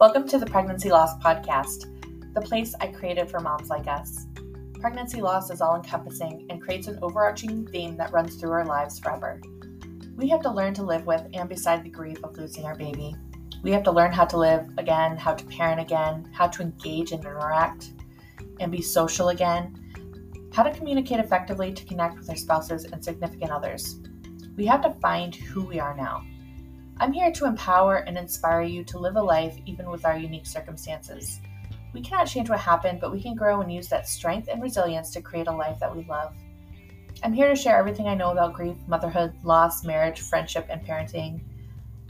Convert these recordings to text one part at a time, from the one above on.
Welcome to the Pregnancy Loss Podcast, the place I created for moms like us. Pregnancy loss is all encompassing and creates an overarching theme that runs through our lives forever. We have to learn to live with and beside the grief of losing our baby. We have to learn how to live again, how to parent again, how to engage and interact and be social again, how to communicate effectively to connect with our spouses and significant others. We have to find who we are now. I'm here to empower and inspire you to live a life even with our unique circumstances. We cannot change what happened, but we can grow and use that strength and resilience to create a life that we love. I'm here to share everything I know about grief, motherhood, loss, marriage, friendship, and parenting.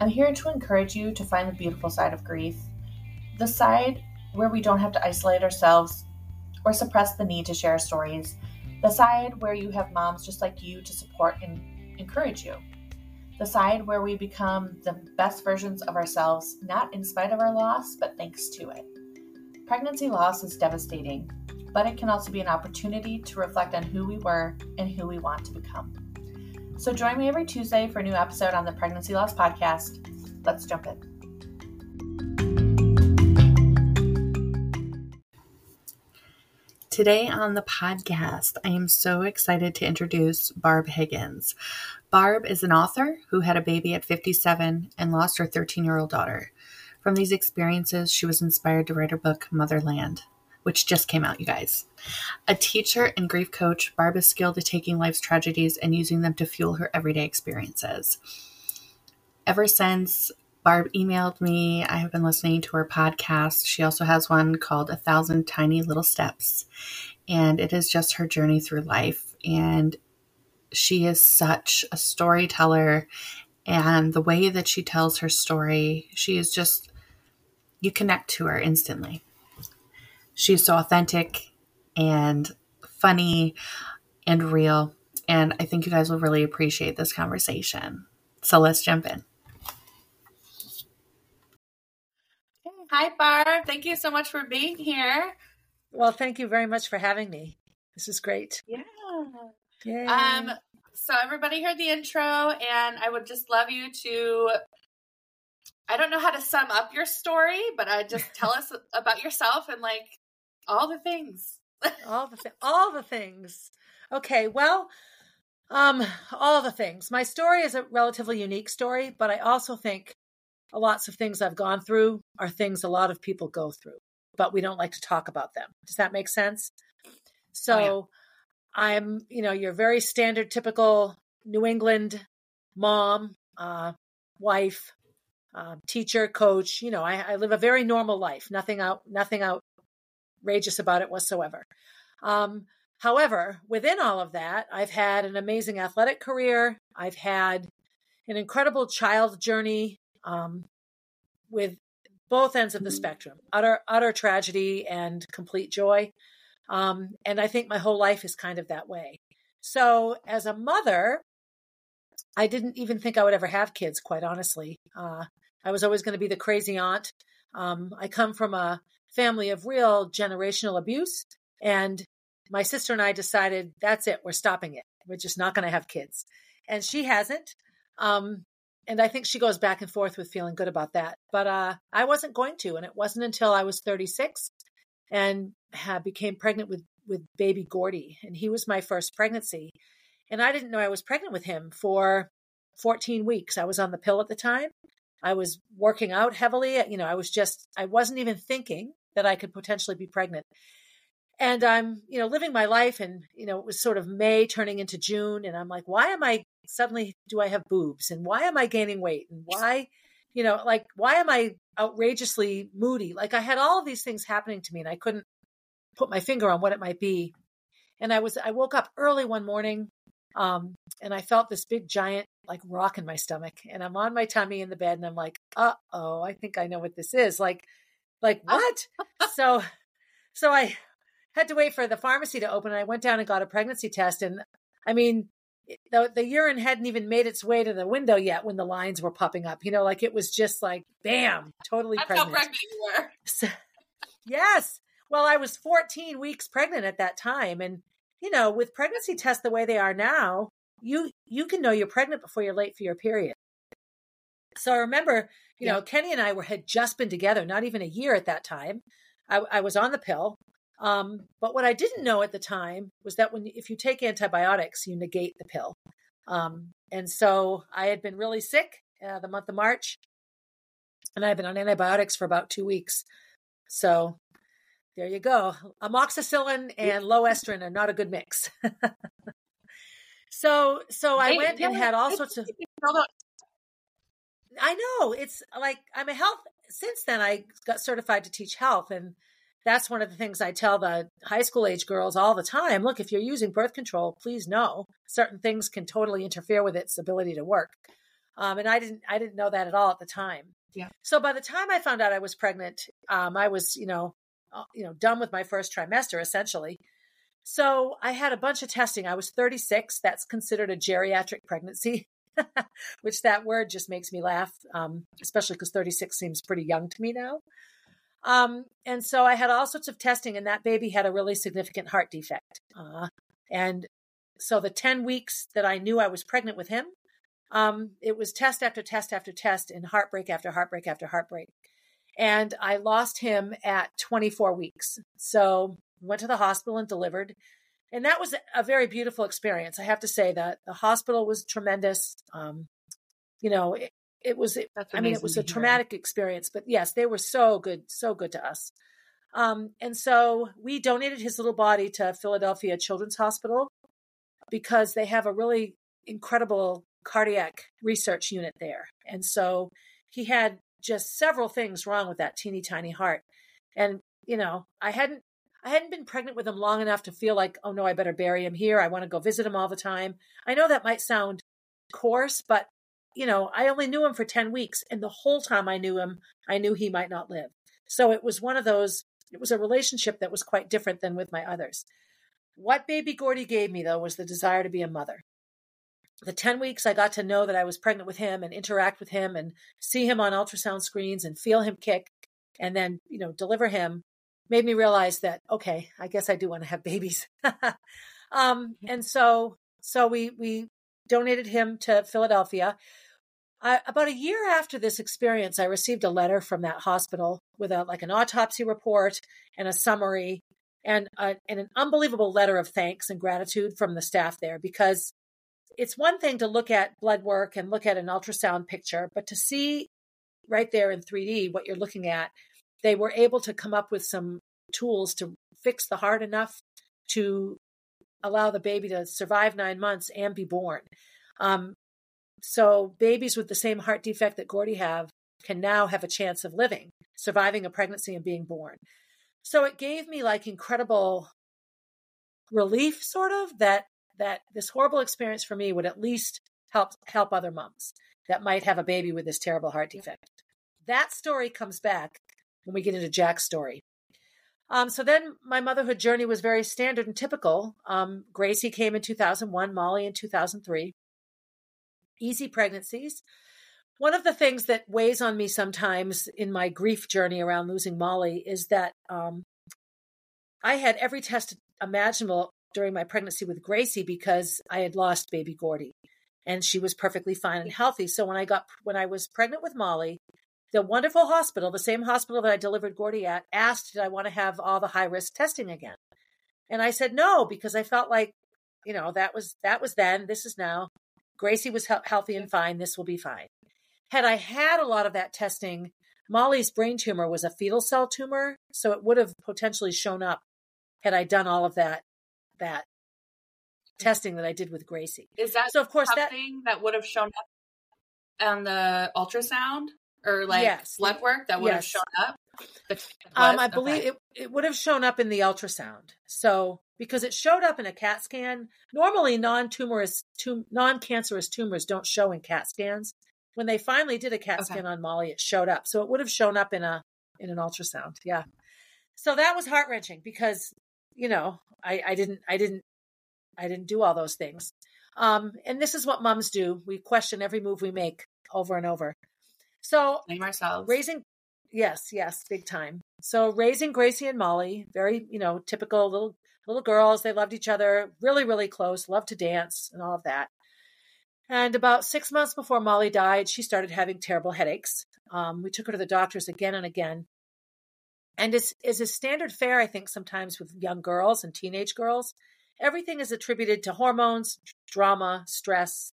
I'm here to encourage you to find the beautiful side of grief, the side where we don't have to isolate ourselves or suppress the need to share stories, the side where you have moms just like you to support and encourage you the side where we become the best versions of ourselves, not in spite of our loss, but thanks to it. Pregnancy loss is devastating, but it can also be an opportunity to reflect on who we were and who we want to become. So join me every Tuesday for a new episode on the Pregnancy Loss Podcast. Let's jump in. Today on the podcast, I am so excited to introduce Barb Higgins. Barb is an author who had a baby at 57 and lost her 13 year old daughter. From these experiences, she was inspired to write her book, Motherland, which just came out, you guys. A teacher and grief coach, Barb is skilled at taking life's tragedies and using them to fuel her everyday experiences. Ever since Barb emailed me, I have been listening to her podcast. She also has one called A Thousand Tiny Little Steps, and it is just her journey through life. And she is such a storyteller and the way that she tells her story she is just you connect to her instantly. She's so authentic and funny and real and i think you guys will really appreciate this conversation. So let's jump in. Hi barb. Thank you so much for being here. Well thank you very much for having me. This is great. Yeah Yay. Um, so everybody heard the intro, and I would just love you to. I don't know how to sum up your story, but I just tell us about yourself and like all the things. all the th- all the things. Okay, well, um, all the things. My story is a relatively unique story, but I also think lots of things I've gone through are things a lot of people go through, but we don't like to talk about them. Does that make sense? So. Oh, I'm, you know, your very standard, typical New England mom, uh, wife, uh, teacher, coach. You know, I, I, live a very normal life. Nothing out, nothing outrageous about it whatsoever. Um, however, within all of that, I've had an amazing athletic career. I've had an incredible child journey um, with both ends of the spectrum utter utter tragedy and complete joy um, and I think my whole life is kind of that way. So as a mother, I didn't even think I would ever have kids, quite honestly. Uh, I was always going to be the crazy aunt. Um, I come from a family of real generational abuse. And my sister and I decided that's it, we're stopping it. We're just not going to have kids. And she hasn't. Um, and I think she goes back and forth with feeling good about that. But uh, I wasn't going to. And it wasn't until I was 36 and had, became pregnant with with baby Gordy, and he was my first pregnancy. And I didn't know I was pregnant with him for 14 weeks. I was on the pill at the time. I was working out heavily. You know, I was just, I wasn't even thinking that I could potentially be pregnant. And I'm, you know, living my life and, you know, it was sort of May turning into June. And I'm like, why am I suddenly do I have boobs? And why am I gaining weight? And why, you know, like, why am I outrageously moody. Like I had all of these things happening to me and I couldn't put my finger on what it might be. And I was I woke up early one morning um and I felt this big giant like rock in my stomach and I'm on my tummy in the bed and I'm like, "Uh-oh, I think I know what this is." Like like what? so so I had to wait for the pharmacy to open and I went down and got a pregnancy test and I mean the, the urine hadn't even made its way to the window yet when the lines were popping up. You know, like it was just like bam, totally That's pregnant. pregnant you were. So, yes. Well, I was 14 weeks pregnant at that time, and you know, with pregnancy tests the way they are now, you you can know you're pregnant before you're late for your period. So I remember, you yeah. know, Kenny and I were had just been together, not even a year at that time. I, I was on the pill. Um, but what I didn't know at the time was that when if you take antibiotics, you negate the pill. Um, and so I had been really sick uh, the month of March, and I've been on antibiotics for about two weeks. So there you go. Amoxicillin and low estrogen are not a good mix. so so I went and had all sorts of I know. It's like I'm a health since then I got certified to teach health and that's one of the things I tell the high school age girls all the time. Look, if you're using birth control, please know certain things can totally interfere with its ability to work. Um, and I didn't, I didn't know that at all at the time. Yeah. So by the time I found out I was pregnant, um, I was, you know, uh, you know, done with my first trimester essentially. So I had a bunch of testing. I was 36. That's considered a geriatric pregnancy, which that word just makes me laugh, um, especially because 36 seems pretty young to me now. Um, and so I had all sorts of testing, and that baby had a really significant heart defect. Uh, and so the 10 weeks that I knew I was pregnant with him, um, it was test after test after test and heartbreak after heartbreak after heartbreak. And I lost him at 24 weeks. So went to the hospital and delivered. And that was a very beautiful experience. I have to say that the hospital was tremendous. Um, you know, it was i mean it was a traumatic experience but yes they were so good so good to us um, and so we donated his little body to philadelphia children's hospital because they have a really incredible cardiac research unit there and so he had just several things wrong with that teeny tiny heart and you know i hadn't I hadn't been pregnant with him long enough to feel like, oh no, I better bury him here. I want to go visit him all the time. I know that might sound coarse, but you know, I only knew him for 10 weeks. And the whole time I knew him, I knew he might not live. So it was one of those, it was a relationship that was quite different than with my others. What baby Gordy gave me, though, was the desire to be a mother. The 10 weeks I got to know that I was pregnant with him and interact with him and see him on ultrasound screens and feel him kick and then, you know, deliver him made me realize that, okay, I guess I do want to have babies. um, and so, so we, we donated him to Philadelphia. I, about a year after this experience, I received a letter from that hospital with a like an autopsy report and a summary and, a, and an unbelievable letter of thanks and gratitude from the staff there because it's one thing to look at blood work and look at an ultrasound picture, but to see right there in 3D what you're looking at, they were able to come up with some tools to fix the heart enough to allow the baby to survive nine months and be born. Um, so babies with the same heart defect that Gordy have can now have a chance of living, surviving a pregnancy and being born. So it gave me like incredible relief, sort of that that this horrible experience for me would at least help help other moms that might have a baby with this terrible heart defect. That story comes back when we get into Jack's story. Um, so then my motherhood journey was very standard and typical. Um, Gracie came in 2001, Molly in 2003. Easy pregnancies. One of the things that weighs on me sometimes in my grief journey around losing Molly is that um, I had every test imaginable during my pregnancy with Gracie because I had lost baby Gordy and she was perfectly fine and healthy. So when I got when I was pregnant with Molly, the wonderful hospital, the same hospital that I delivered Gordy at, asked, did I want to have all the high risk testing again? And I said no, because I felt like, you know, that was, that was then, this is now. Gracie was he- healthy and fine. This will be fine. Had I had a lot of that testing, Molly's brain tumor was a fetal cell tumor. So it would have potentially shown up had I done all of that, that testing that I did with Gracie. Is that so? Of course, something that, that would have shown up on the ultrasound or like yes. blood work that would yes. have shown up? Um, I believe okay. it, it would have shown up in the ultrasound. So because it showed up in a CAT scan, normally non-tumorous, tum- non-cancerous tumors don't show in CAT scans. When they finally did a CAT okay. scan on Molly, it showed up. So it would have shown up in a in an ultrasound. Yeah. So that was heart wrenching because you know I, I didn't I didn't I didn't do all those things. Um, and this is what moms do. We question every move we make over and over. So blame ourselves. Raising yes, yes, big time. So raising Gracie and Molly, very, you know, typical little little girls. They loved each other, really, really close, loved to dance and all of that. And about six months before Molly died, she started having terrible headaches. Um, we took her to the doctors again and again. And as is a standard fare, I think, sometimes with young girls and teenage girls, everything is attributed to hormones, drama, stress.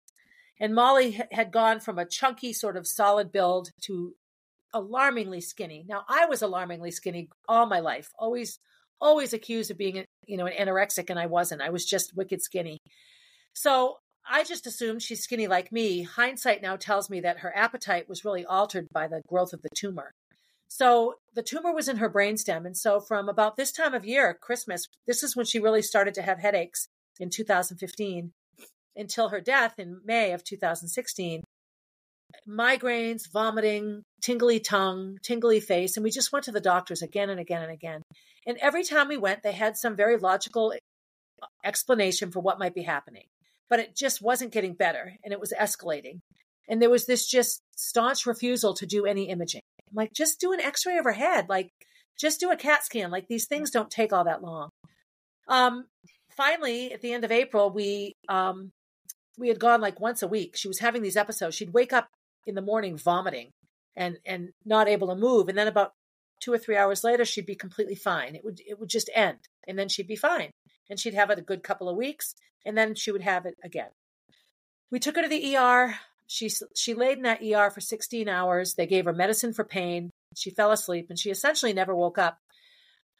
And Molly had gone from a chunky, sort of solid build to alarmingly skinny. Now, I was alarmingly skinny all my life, always, always accused of being, you know, an anorexic, and I wasn't. I was just wicked skinny. So I just assumed she's skinny like me. Hindsight now tells me that her appetite was really altered by the growth of the tumor. So the tumor was in her brainstem. And so from about this time of year, Christmas, this is when she really started to have headaches in 2015 until her death in May of 2016. Migraines, vomiting, tingly tongue, tingly face. And we just went to the doctors again and again and again. And every time we went, they had some very logical explanation for what might be happening but it just wasn't getting better and it was escalating. And there was this just staunch refusal to do any imaging. I'm like, just do an x ray of her head. Like, just do a CAT scan. Like, these things don't take all that long. Um, finally, at the end of April, we, um, we had gone like once a week. She was having these episodes. She'd wake up in the morning vomiting and, and not able to move. And then about two or three hours later, she'd be completely fine. It would, it would just end and then she'd be fine and she'd have it a good couple of weeks and then she would have it again. We took her to the ER. She she laid in that ER for 16 hours. They gave her medicine for pain. She fell asleep and she essentially never woke up.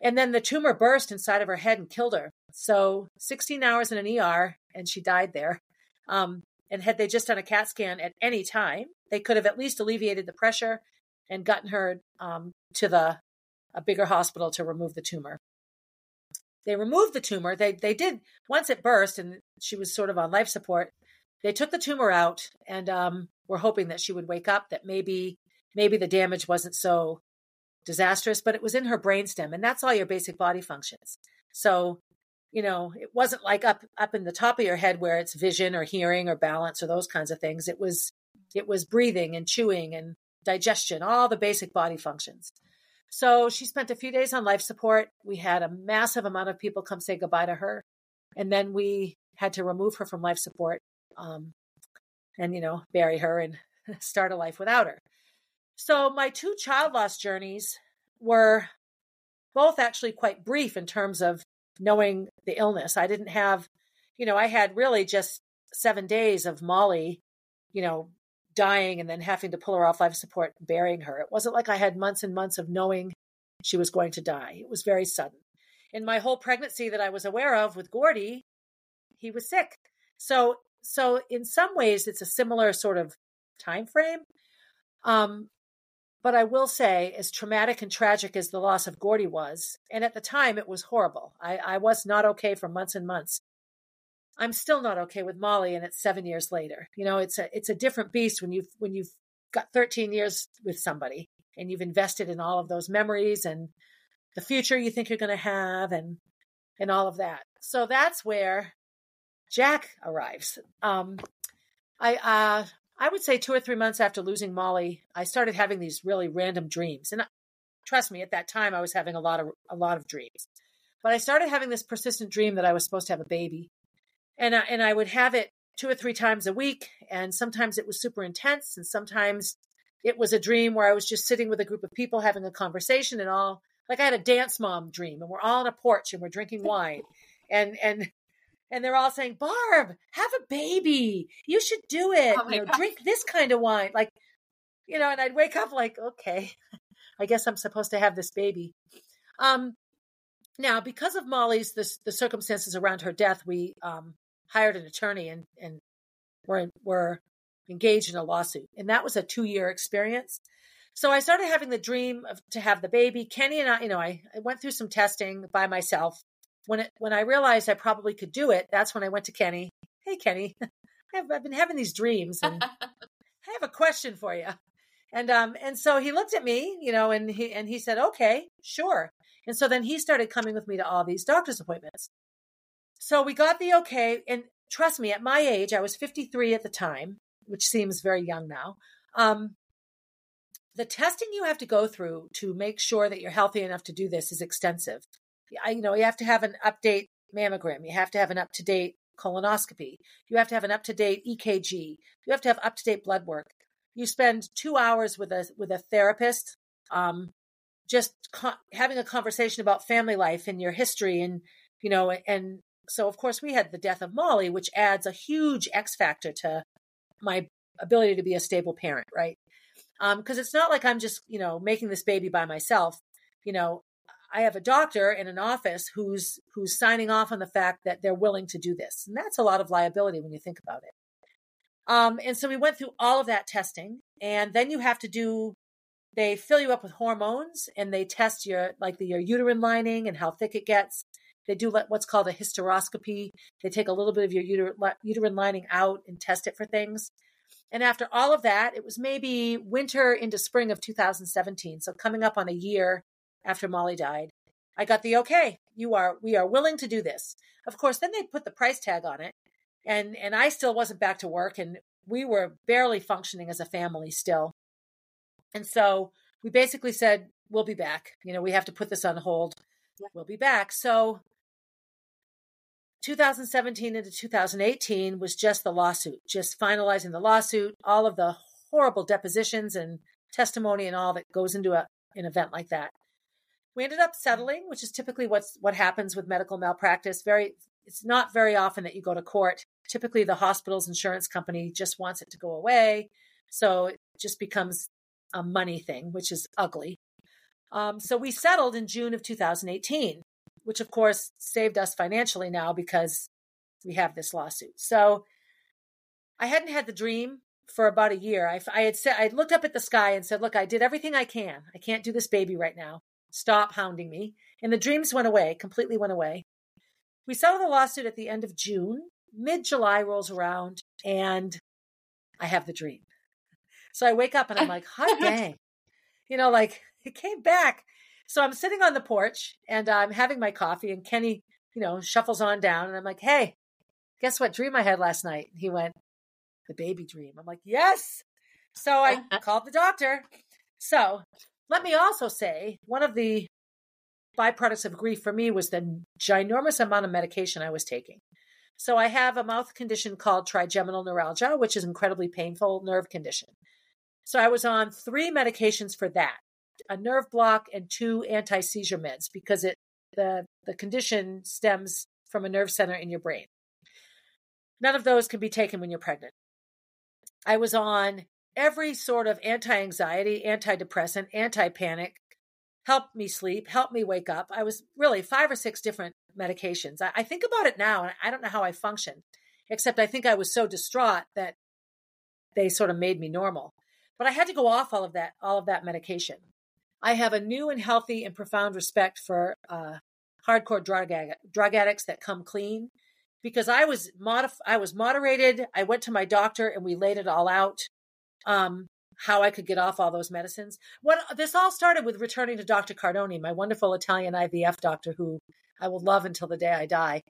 And then the tumor burst inside of her head and killed her. So 16 hours in an ER and she died there. Um, and had they just done a CAT scan at any time, they could have at least alleviated the pressure and gotten her um, to the a bigger hospital to remove the tumor they removed the tumor. They they did once it burst and she was sort of on life support. They took the tumor out and um, were hoping that she would wake up. That maybe maybe the damage wasn't so disastrous, but it was in her brainstem, and that's all your basic body functions. So, you know, it wasn't like up up in the top of your head where it's vision or hearing or balance or those kinds of things. It was it was breathing and chewing and digestion, all the basic body functions. So she spent a few days on life support. We had a massive amount of people come say goodbye to her. And then we had to remove her from life support um, and, you know, bury her and start a life without her. So my two child loss journeys were both actually quite brief in terms of knowing the illness. I didn't have, you know, I had really just seven days of Molly, you know, dying and then having to pull her off life support and burying her. It wasn't like I had months and months of knowing she was going to die. It was very sudden. In my whole pregnancy that I was aware of with Gordy, he was sick. So so in some ways it's a similar sort of time frame. Um, but I will say, as traumatic and tragic as the loss of Gordy was, and at the time it was horrible. I, I was not okay for months and months. I'm still not okay with Molly, and it's seven years later. You know, it's a it's a different beast when you've when you've got 13 years with somebody and you've invested in all of those memories and the future you think you're going to have and and all of that. So that's where Jack arrives. Um, I uh, I would say two or three months after losing Molly, I started having these really random dreams, and uh, trust me, at that time I was having a lot of a lot of dreams. But I started having this persistent dream that I was supposed to have a baby, and I, and I would have it two or three times a week. And sometimes it was super intense. And sometimes it was a dream where I was just sitting with a group of people having a conversation and all like I had a dance mom dream. And we're all on a porch and we're drinking wine. And and and they're all saying Barb have a baby you should do it oh you know, drink this kind of wine like you know and I'd wake up like okay I guess I'm supposed to have this baby um now because of Molly's the, the circumstances around her death we um hired an attorney and and were were engaged in a lawsuit, and that was a two year experience. So I started having the dream of to have the baby. Kenny and I, you know, I, I went through some testing by myself. When it when I realized I probably could do it, that's when I went to Kenny. Hey, Kenny, I've, I've been having these dreams, and I have a question for you. And um and so he looked at me, you know, and he and he said, "Okay, sure." And so then he started coming with me to all these doctor's appointments. So we got the okay. And trust me, at my age, I was 53 at the time, which seems very young now. Um, the testing you have to go through to make sure that you're healthy enough to do this is extensive. I, you know, you have to have an update mammogram. You have to have an up to date colonoscopy. You have to have an up to date EKG. You have to have up to date blood work. You spend two hours with a with a therapist, um, just co- having a conversation about family life and your history, and you know, and so of course we had the death of Molly, which adds a huge X factor to my ability to be a stable parent, right? Because um, it's not like I'm just you know making this baby by myself. You know, I have a doctor in an office who's who's signing off on the fact that they're willing to do this, and that's a lot of liability when you think about it. Um, and so we went through all of that testing, and then you have to do. They fill you up with hormones, and they test your like the, your uterine lining and how thick it gets. They do what's called a hysteroscopy. They take a little bit of your uter- uterine lining out and test it for things. And after all of that, it was maybe winter into spring of 2017. So coming up on a year after Molly died. I got the okay. You are we are willing to do this. Of course, then they put the price tag on it. And and I still wasn't back to work and we were barely functioning as a family still. And so we basically said we'll be back. You know, we have to put this on hold. We'll be back. So 2017 into 2018 was just the lawsuit, just finalizing the lawsuit, all of the horrible depositions and testimony and all that goes into a, an event like that. We ended up settling, which is typically what's what happens with medical malpractice. Very it's not very often that you go to court. Typically the hospital's insurance company just wants it to go away. So it just becomes a money thing, which is ugly. Um, so we settled in June of 2018, which of course saved us financially now because we have this lawsuit. So I hadn't had the dream for about a year. I, I had said I looked up at the sky and said, "Look, I did everything I can. I can't do this baby right now. Stop hounding me. And the dreams went away, completely went away. We settled the lawsuit at the end of June. Mid July rolls around and I have the dream. So I wake up and I'm like, hot dang. You know, like it came back. So I'm sitting on the porch and I'm having my coffee and Kenny, you know, shuffles on down and I'm like, hey, guess what dream I had last night? He went, the baby dream. I'm like, yes. So I called the doctor. So let me also say one of the byproducts of grief for me was the ginormous amount of medication I was taking. So I have a mouth condition called trigeminal neuralgia, which is incredibly painful nerve condition. So I was on three medications for that, a nerve block and two anti-seizure meds because it the the condition stems from a nerve center in your brain. None of those can be taken when you're pregnant. I was on every sort of anti anxiety, antidepressant, anti panic, helped me sleep, helped me wake up. I was really five or six different medications. I, I, think about it now and I don't know how I functioned, except I think I was so distraught that they sort of made me normal. But I had to go off all of that, all of that medication. I have a new and healthy and profound respect for uh, hardcore drug, drug addicts that come clean because I was modif- I was moderated. I went to my doctor and we laid it all out um, how I could get off all those medicines. What this all started with returning to Dr. Cardoni, my wonderful Italian IVF doctor, who I will love until the day I die.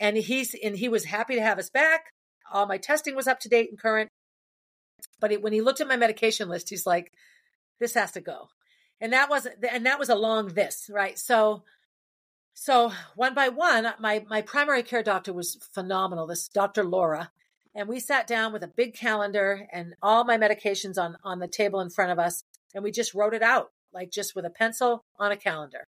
And he's and he was happy to have us back. All my testing was up to date and current. But he, when he looked at my medication list, he's like, "This has to go," and that was and that was a long this right. So, so one by one, my my primary care doctor was phenomenal. This Dr. Laura, and we sat down with a big calendar and all my medications on on the table in front of us and we just wrote it out like just with a pencil on a calendar.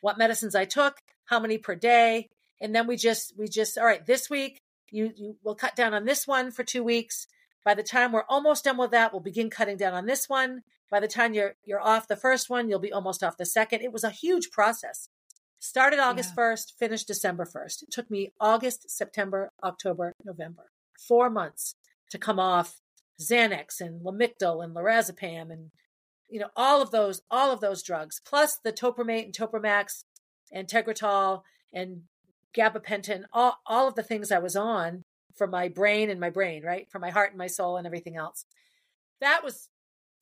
What medicines i took how many per day and then we just we just all right this week you you will cut down on this one for 2 weeks. By the time we're almost done with that we'll begin cutting down on this one. By the time you're you're off the first one you'll be almost off the second. It was a huge process. Started august yeah. 1st finished december 1st it took me august september october november four months to come off Xanax and Lamictal and lorazepam and you know all of those all of those drugs plus the topiramate and Topamax and Tegretol and gabapentin all all of the things I was on for my brain and my brain right for my heart and my soul and everything else that was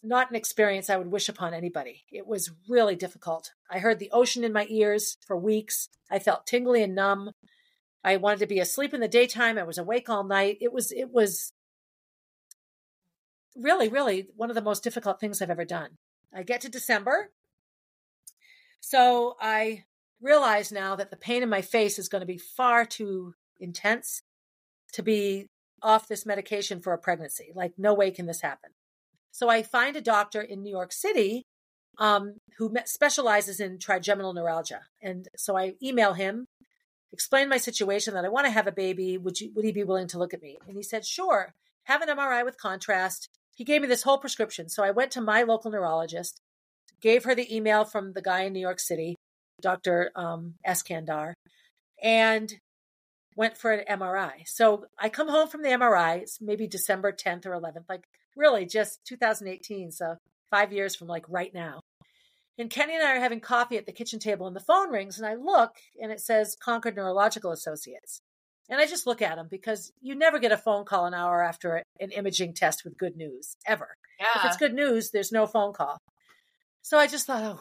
not an experience I would wish upon anybody. It was really difficult. I heard the ocean in my ears for weeks. I felt tingly and numb. I wanted to be asleep in the daytime. I was awake all night. It was it was really really one of the most difficult things I've ever done. I get to December. So I realize now that the pain in my face is going to be far too intense to be off this medication for a pregnancy. Like, no way can this happen. So I find a doctor in New York City um, who specializes in trigeminal neuralgia. And so I email him, explain my situation that I want to have a baby. Would you, would he be willing to look at me? And he said, sure, have an MRI with contrast. He gave me this whole prescription. So I went to my local neurologist, gave her the email from the guy in New York City, Dr. Um, Eskandar, and went for an MRI. So I come home from the MRI, it's maybe December 10th or 11th, like really just 2018. So five years from like right now. And Kenny and I are having coffee at the kitchen table and the phone rings and I look and it says Concord Neurological Associates. And I just look at them because you never get a phone call an hour after an imaging test with good news, ever. Yeah. If it's good news, there's no phone call. So I just thought,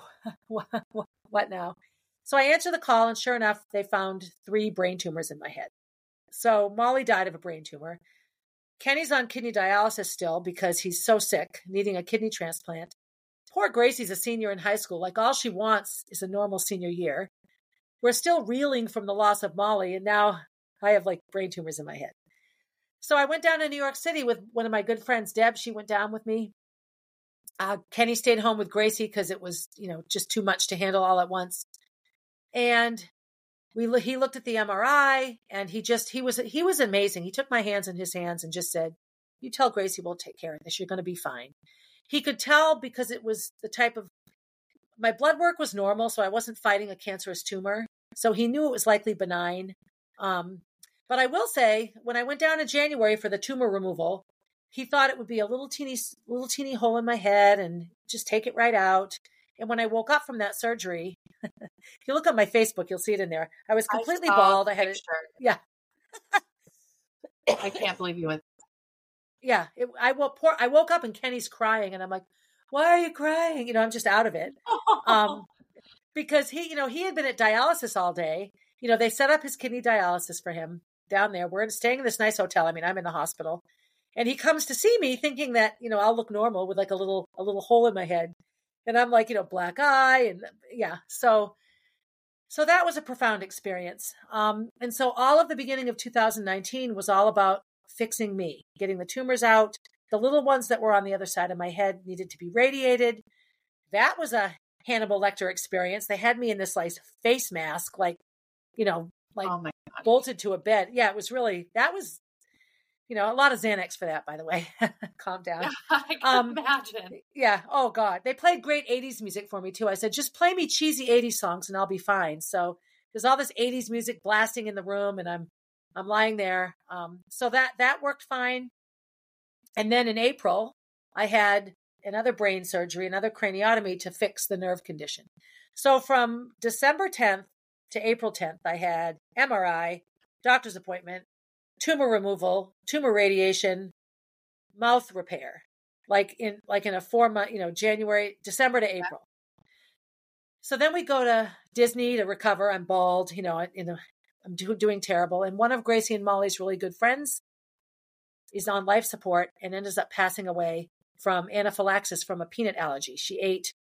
oh, what now? So I answer the call, and sure enough, they found three brain tumors in my head. So Molly died of a brain tumor. Kenny's on kidney dialysis still because he's so sick, needing a kidney transplant. Poor Gracie's a senior in high school. Like all she wants is a normal senior year. We're still reeling from the loss of Molly, and now I have like brain tumors in my head. So I went down to New York City with one of my good friends, Deb. She went down with me. Uh, Kenny stayed home with Gracie because it was, you know, just too much to handle all at once. And we he looked at the MRI and he just he was he was amazing. He took my hands in his hands and just said, "You tell Gracie we'll take care of this. You're going to be fine." He could tell because it was the type of my blood work was normal, so I wasn't fighting a cancerous tumor. So he knew it was likely benign. Um, but I will say, when I went down in January for the tumor removal, he thought it would be a little teeny, little teeny hole in my head and just take it right out. And when I woke up from that surgery, if you look on my Facebook, you'll see it in there. I was completely I bald. I had it. Yeah. I can't believe you went. Yeah, it, I woke. Poor, I woke up and Kenny's crying, and I'm like, "Why are you crying?" You know, I'm just out of it. Um, because he, you know, he had been at dialysis all day. You know, they set up his kidney dialysis for him down there. We're staying in this nice hotel. I mean, I'm in the hospital, and he comes to see me thinking that you know I'll look normal with like a little a little hole in my head and I'm like, you know, black eye, and yeah, so so that was a profound experience. Um, and so all of the beginning of 2019 was all about fixing me, getting the tumors out. The little ones that were on the other side of my head needed to be radiated. That was a Hannibal Lecter experience. They had me in this like face mask, like, you know, like oh bolted to a bed. Yeah, it was really that was you know, a lot of Xanax for that, by the way. Calm down. I can um, imagine. Yeah. Oh God, they played great '80s music for me too. I said, just play me cheesy '80s songs and I'll be fine. So there's all this '80s music blasting in the room, and I'm I'm lying there. Um, so that that worked fine. And then in April, I had another brain surgery, another craniotomy to fix the nerve condition. So from December 10th to April 10th, I had MRI, doctor's appointment, tumor removal, tumor radiation, mouth repair, like in like in a four month, you know, January, December to April. So then we go to Disney to recover. I'm bald, you know, in a, I'm do, doing terrible. And one of Gracie and Molly's really good friends is on life support and ends up passing away from anaphylaxis from a peanut allergy. She ate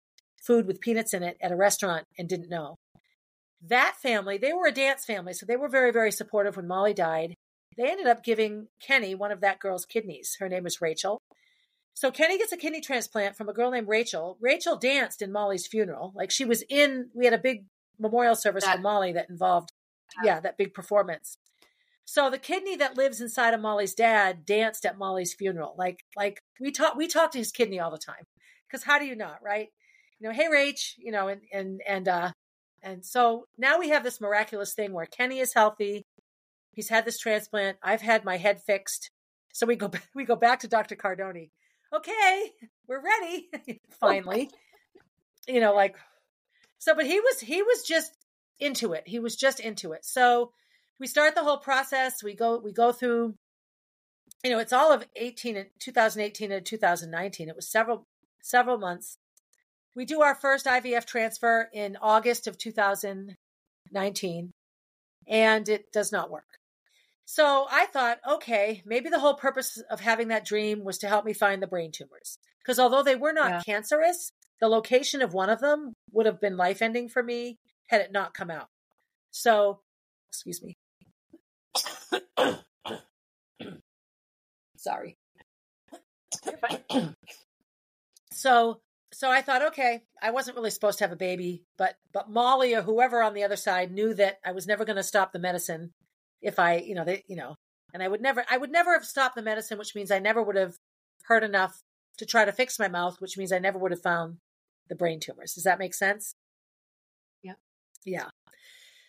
food with peanuts in it at a restaurant and didn't know. That family, they were a dance family, so they were very, very supportive when Molly died. They ended up giving Kenny one of that girl's kidneys. Her name is Rachel. So Kenny gets a kidney transplant from a girl named Rachel. Rachel danced in Molly's funeral. Like she was in, we had a big memorial service that, for Molly that involved, yeah. that big performance. So the kidney that lives inside of Molly's dad danced at Molly's funeral. Like, like we talk, we talk to his kidney all the time. Cause how do you not, right? You know, hey Rach, you know, and, and, and, uh, and so now we have this miraculous thing where Kenny is healthy. He's had this transplant. I've had my head fixed. So we go we go back to Dr. Cardoni. Okay, we're ready. Finally. you know, like so but he was he was just into it. He was just into it. So we start the whole process. We go we go through you know, it's all of 18 and 2018 and 2019. It was several several months. We do our first IVF transfer in August of 2019 and it does not work. So I thought, okay, maybe the whole purpose of having that dream was to help me find the brain tumors. Because although they were not yeah. cancerous, the location of one of them would have been life ending for me had it not come out. So, excuse me. Sorry. So so I thought, okay, I wasn't really supposed to have a baby, but but Molly or whoever on the other side knew that I was never going to stop the medicine if I, you know, they, you know, and I would never, I would never have stopped the medicine, which means I never would have heard enough to try to fix my mouth, which means I never would have found the brain tumors. Does that make sense? Yeah.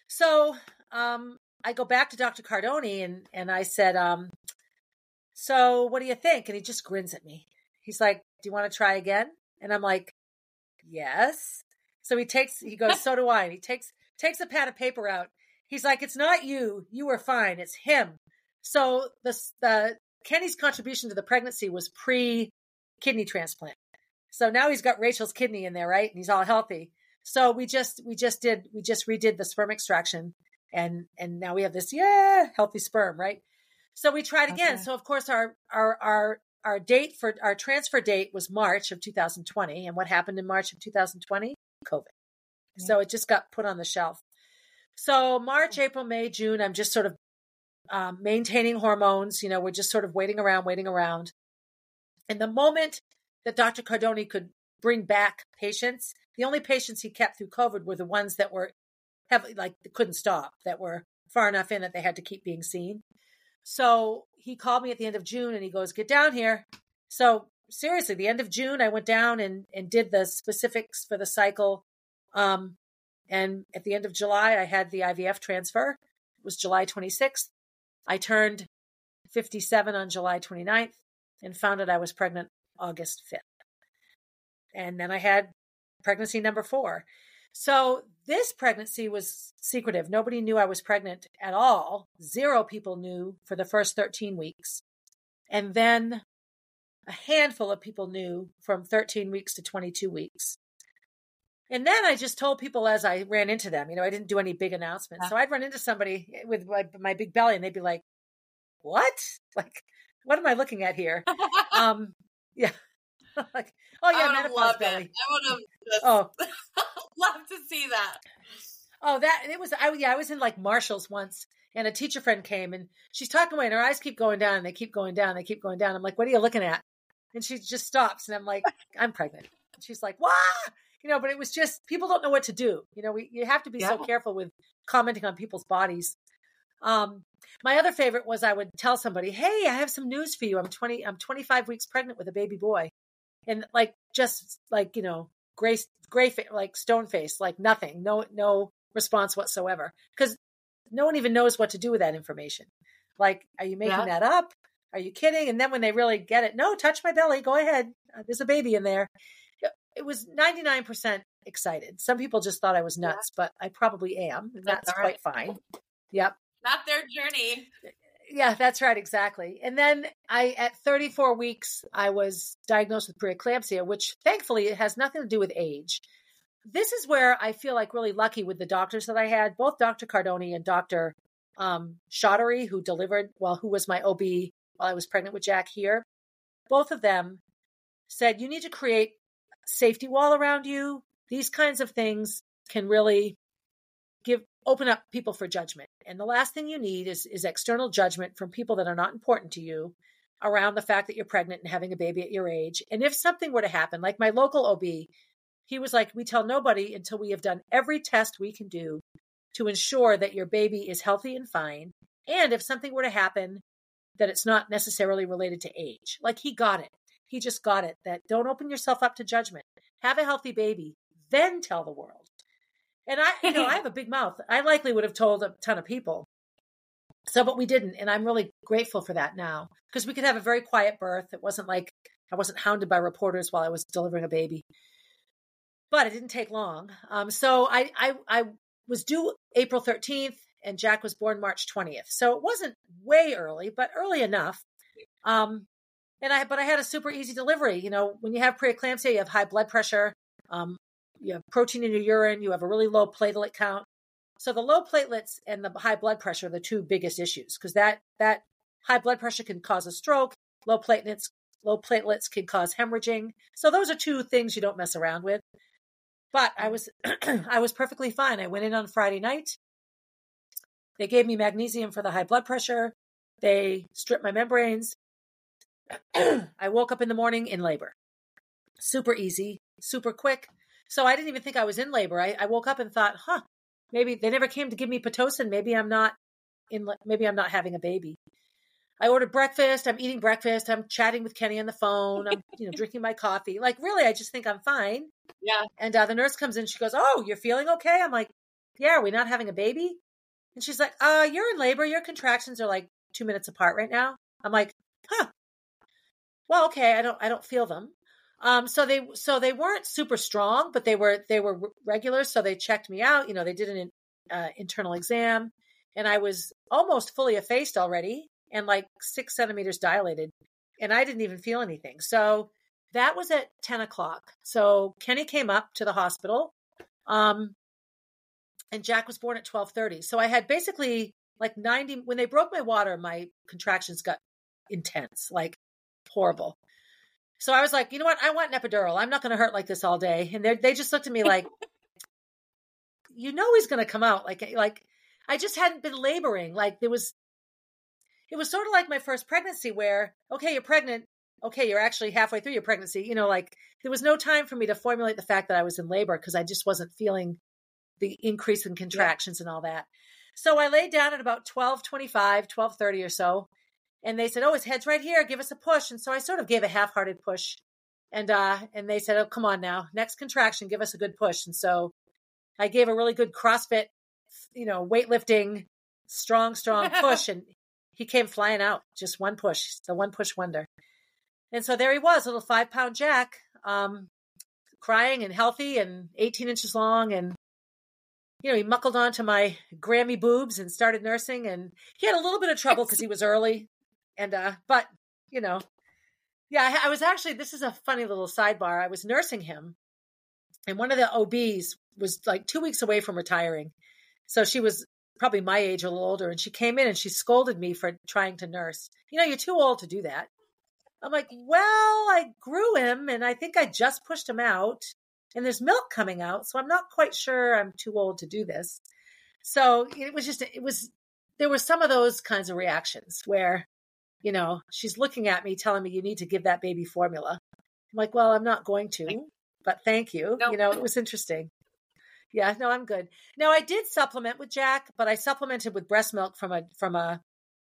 So um, I go back to Dr. Cardoni and and I said, um, so what do you think? And he just grins at me. He's like, do you want to try again? And I'm like, yes. So he takes, he goes, so do I. And he takes, takes a pad of paper out. He's like, it's not you. You were fine. It's him. So the, the Kenny's contribution to the pregnancy was pre kidney transplant. So now he's got Rachel's kidney in there, right? And he's all healthy. So we just, we just did, we just redid the sperm extraction and, and now we have this, yeah, healthy sperm, right? So we tried again. Okay. So of course our, our, our our date for our transfer date was March of 2020. And what happened in March of 2020? COVID. So it just got put on the shelf. So March, April, May, June, I'm just sort of um, maintaining hormones. You know, we're just sort of waiting around, waiting around. And the moment that Dr. Cardoni could bring back patients, the only patients he kept through COVID were the ones that were heavily, like, couldn't stop, that were far enough in that they had to keep being seen. So he called me at the end of June and he goes, Get down here. So seriously, the end of June, I went down and, and did the specifics for the cycle. Um, and at the end of July, I had the IVF transfer. It was July 26th. I turned 57 on July 29th and found out I was pregnant August 5th. And then I had pregnancy number four. So this pregnancy was secretive. Nobody knew I was pregnant at all. Zero people knew for the first 13 weeks. And then a handful of people knew from 13 weeks to 22 weeks. And then I just told people as I ran into them, you know, I didn't do any big announcements. So I'd run into somebody with my, my big belly and they'd be like, what? Like, what am I looking at here? um, yeah. like, oh yeah, menopause belly. It. I would have oh. love to see that. Oh, that it was. I yeah, I was in like Marshalls once, and a teacher friend came, and she's talking away, and her eyes keep going down, and they keep going down, and they keep going down. I'm like, what are you looking at? And she just stops, and I'm like, I'm pregnant. And she's like, what? You know, but it was just people don't know what to do. You know, we you have to be yeah. so careful with commenting on people's bodies. Um, my other favorite was I would tell somebody, "Hey, I have some news for you. I'm 20. I'm 25 weeks pregnant with a baby boy," and like just like you know, gray gray like stone face, like nothing, no no response whatsoever, because no one even knows what to do with that information. Like, are you making yeah. that up? Are you kidding? And then when they really get it, no, touch my belly, go ahead. Uh, there's a baby in there. It was 99% excited. Some people just thought I was nuts, yeah. but I probably am. And that's, that's quite right. fine. Yep. Not their journey. Yeah, that's right, exactly. And then I, at 34 weeks, I was diagnosed with preeclampsia, which thankfully it has nothing to do with age. This is where I feel like really lucky with the doctors that I had, both Dr. Cardoni and Dr. Um, Shottery, who delivered, well, who was my OB while I was pregnant with Jack here. Both of them said, you need to create safety wall around you. These kinds of things can really open up people for judgment. And the last thing you need is is external judgment from people that are not important to you around the fact that you're pregnant and having a baby at your age. And if something were to happen, like my local OB, he was like, "We tell nobody until we have done every test we can do to ensure that your baby is healthy and fine. And if something were to happen, that it's not necessarily related to age." Like he got it. He just got it that don't open yourself up to judgment. Have a healthy baby, then tell the world. And I, you know, I have a big mouth. I likely would have told a ton of people. So, but we didn't. And I'm really grateful for that now because we could have a very quiet birth. It wasn't like I wasn't hounded by reporters while I was delivering a baby. But it didn't take long. Um, so I, I, I was due April 13th and Jack was born March 20th. So it wasn't way early, but early enough. Um, and I, but I had a super easy delivery. You know, when you have preeclampsia, you have high blood pressure. Um, you have protein in your urine, you have a really low platelet count. So the low platelets and the high blood pressure are the two biggest issues because that that high blood pressure can cause a stroke, low platelets low platelets can cause hemorrhaging. So those are two things you don't mess around with. But I was I was perfectly fine. I went in on Friday night. They gave me magnesium for the high blood pressure. They stripped my membranes. I woke up in the morning in labor. Super easy, super quick. So I didn't even think I was in labor. I, I woke up and thought, huh, maybe they never came to give me Pitocin. Maybe I'm not in, maybe I'm not having a baby. I ordered breakfast. I'm eating breakfast. I'm chatting with Kenny on the phone. I'm, you know, drinking my coffee. Like, really, I just think I'm fine. Yeah. And uh, the nurse comes in. She goes, "Oh, you're feeling okay?" I'm like, "Yeah, are we not having a baby?" And she's like, "Uh, you're in labor. Your contractions are like two minutes apart right now." I'm like, "Huh? Well, okay. I don't, I don't feel them." Um, so they, so they weren't super strong, but they were, they were regular. So they checked me out. You know, they did an uh, internal exam, and I was almost fully effaced already and like six centimeters dilated. And I didn't even feel anything. So that was at 10 o'clock. So Kenny came up to the hospital. Um, and Jack was born at 1230. So I had basically like 90, when they broke my water, my contractions got intense, like horrible. So I was like, you know what? I want an epidural. I'm not going to hurt like this all day. And they just looked at me like, you know, he's going to come out. Like, eh, like I just hadn't been laboring. Like there was it was sort of like my first pregnancy where, okay, you're pregnant. Okay, you're actually halfway through your pregnancy. You know, like there was no time for me to formulate the fact that I was in labor because I just wasn't feeling the increase in contractions yeah. and all that. So I laid down at about 1225, 1230 or so. And they said, Oh, his head's right here. Give us a push. And so I sort of gave a half hearted push. And uh, and they said, Oh, come on now. Next contraction, give us a good push. And so I gave a really good CrossFit, you know, weightlifting, strong, strong push. and he came flying out, just one push, the one push wonder. And so there he was, a little five pound Jack, um, crying and healthy and 18 inches long. And, you know, he muckled onto my Grammy boobs and started nursing. And he had a little bit of trouble because he was early. And, uh, but, you know, yeah, I, I was actually, this is a funny little sidebar. I was nursing him, and one of the OBs was like two weeks away from retiring. So she was probably my age, a little older, and she came in and she scolded me for trying to nurse. You know, you're too old to do that. I'm like, well, I grew him and I think I just pushed him out and there's milk coming out. So I'm not quite sure I'm too old to do this. So it was just, it was, there were some of those kinds of reactions where, you know, she's looking at me telling me you need to give that baby formula. I'm like, well, I'm not going to, but thank you. You know, it was interesting. Yeah, no, I'm good. Now I did supplement with Jack, but I supplemented with breast milk from a from a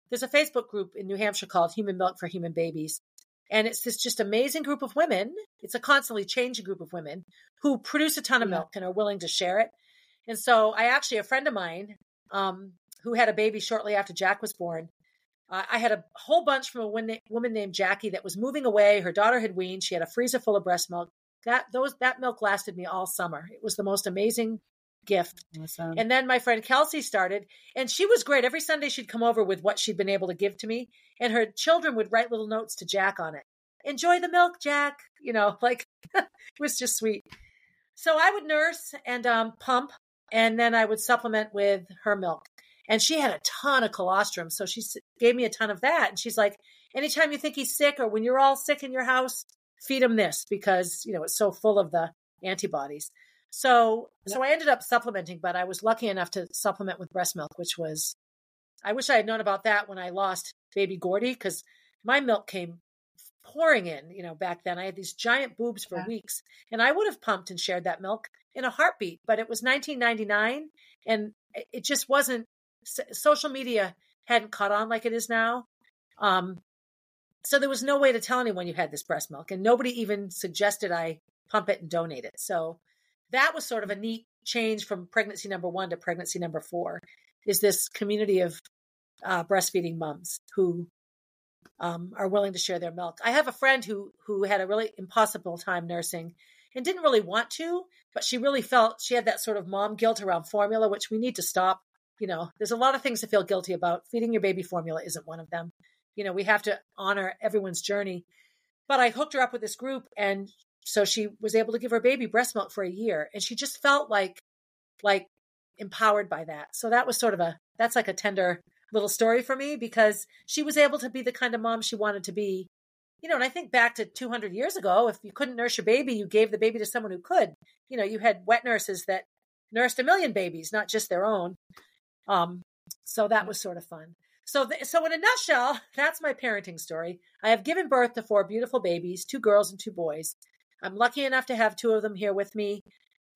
there's a Facebook group in New Hampshire called Human Milk for Human Babies. And it's this just amazing group of women. It's a constantly changing group of women who produce a ton of milk and are willing to share it. And so I actually, a friend of mine um, who had a baby shortly after Jack was born, uh, I had a whole bunch from a woman named Jackie that was moving away. Her daughter had weaned. She had a freezer full of breast milk that those that milk lasted me all summer. It was the most amazing gift. Awesome. And then my friend Kelsey started, and she was great. Every Sunday she'd come over with what she'd been able to give to me, and her children would write little notes to Jack on it. Enjoy the milk, Jack. You know, like it was just sweet. So I would nurse and um, pump, and then I would supplement with her milk. And she had a ton of colostrum, so she gave me a ton of that. And she's like, anytime you think he's sick, or when you're all sick in your house, feed him this because you know it's so full of the antibodies. So so I ended up supplementing, but I was lucky enough to supplement with breast milk, which was I wish I had known about that when I lost baby Gordy because my milk came pouring in, you know, back then. I had these giant boobs for yeah. weeks and I would have pumped and shared that milk in a heartbeat, but it was 1999 and it just wasn't social media hadn't caught on like it is now. Um, so there was no way to tell anyone you had this breast milk, and nobody even suggested I pump it and donate it. So that was sort of a neat change from pregnancy number one to pregnancy number four. Is this community of uh, breastfeeding moms who um, are willing to share their milk? I have a friend who who had a really impossible time nursing and didn't really want to, but she really felt she had that sort of mom guilt around formula, which we need to stop. You know, there's a lot of things to feel guilty about. Feeding your baby formula isn't one of them you know, we have to honor everyone's journey. But I hooked her up with this group and so she was able to give her baby breast milk for a year and she just felt like like empowered by that. So that was sort of a that's like a tender little story for me because she was able to be the kind of mom she wanted to be. You know, and I think back to 200 years ago, if you couldn't nurse your baby, you gave the baby to someone who could. You know, you had wet nurses that nursed a million babies, not just their own. Um, so that was sort of fun. So, th- so in a nutshell, that's my parenting story. I have given birth to four beautiful babies, two girls and two boys. I'm lucky enough to have two of them here with me,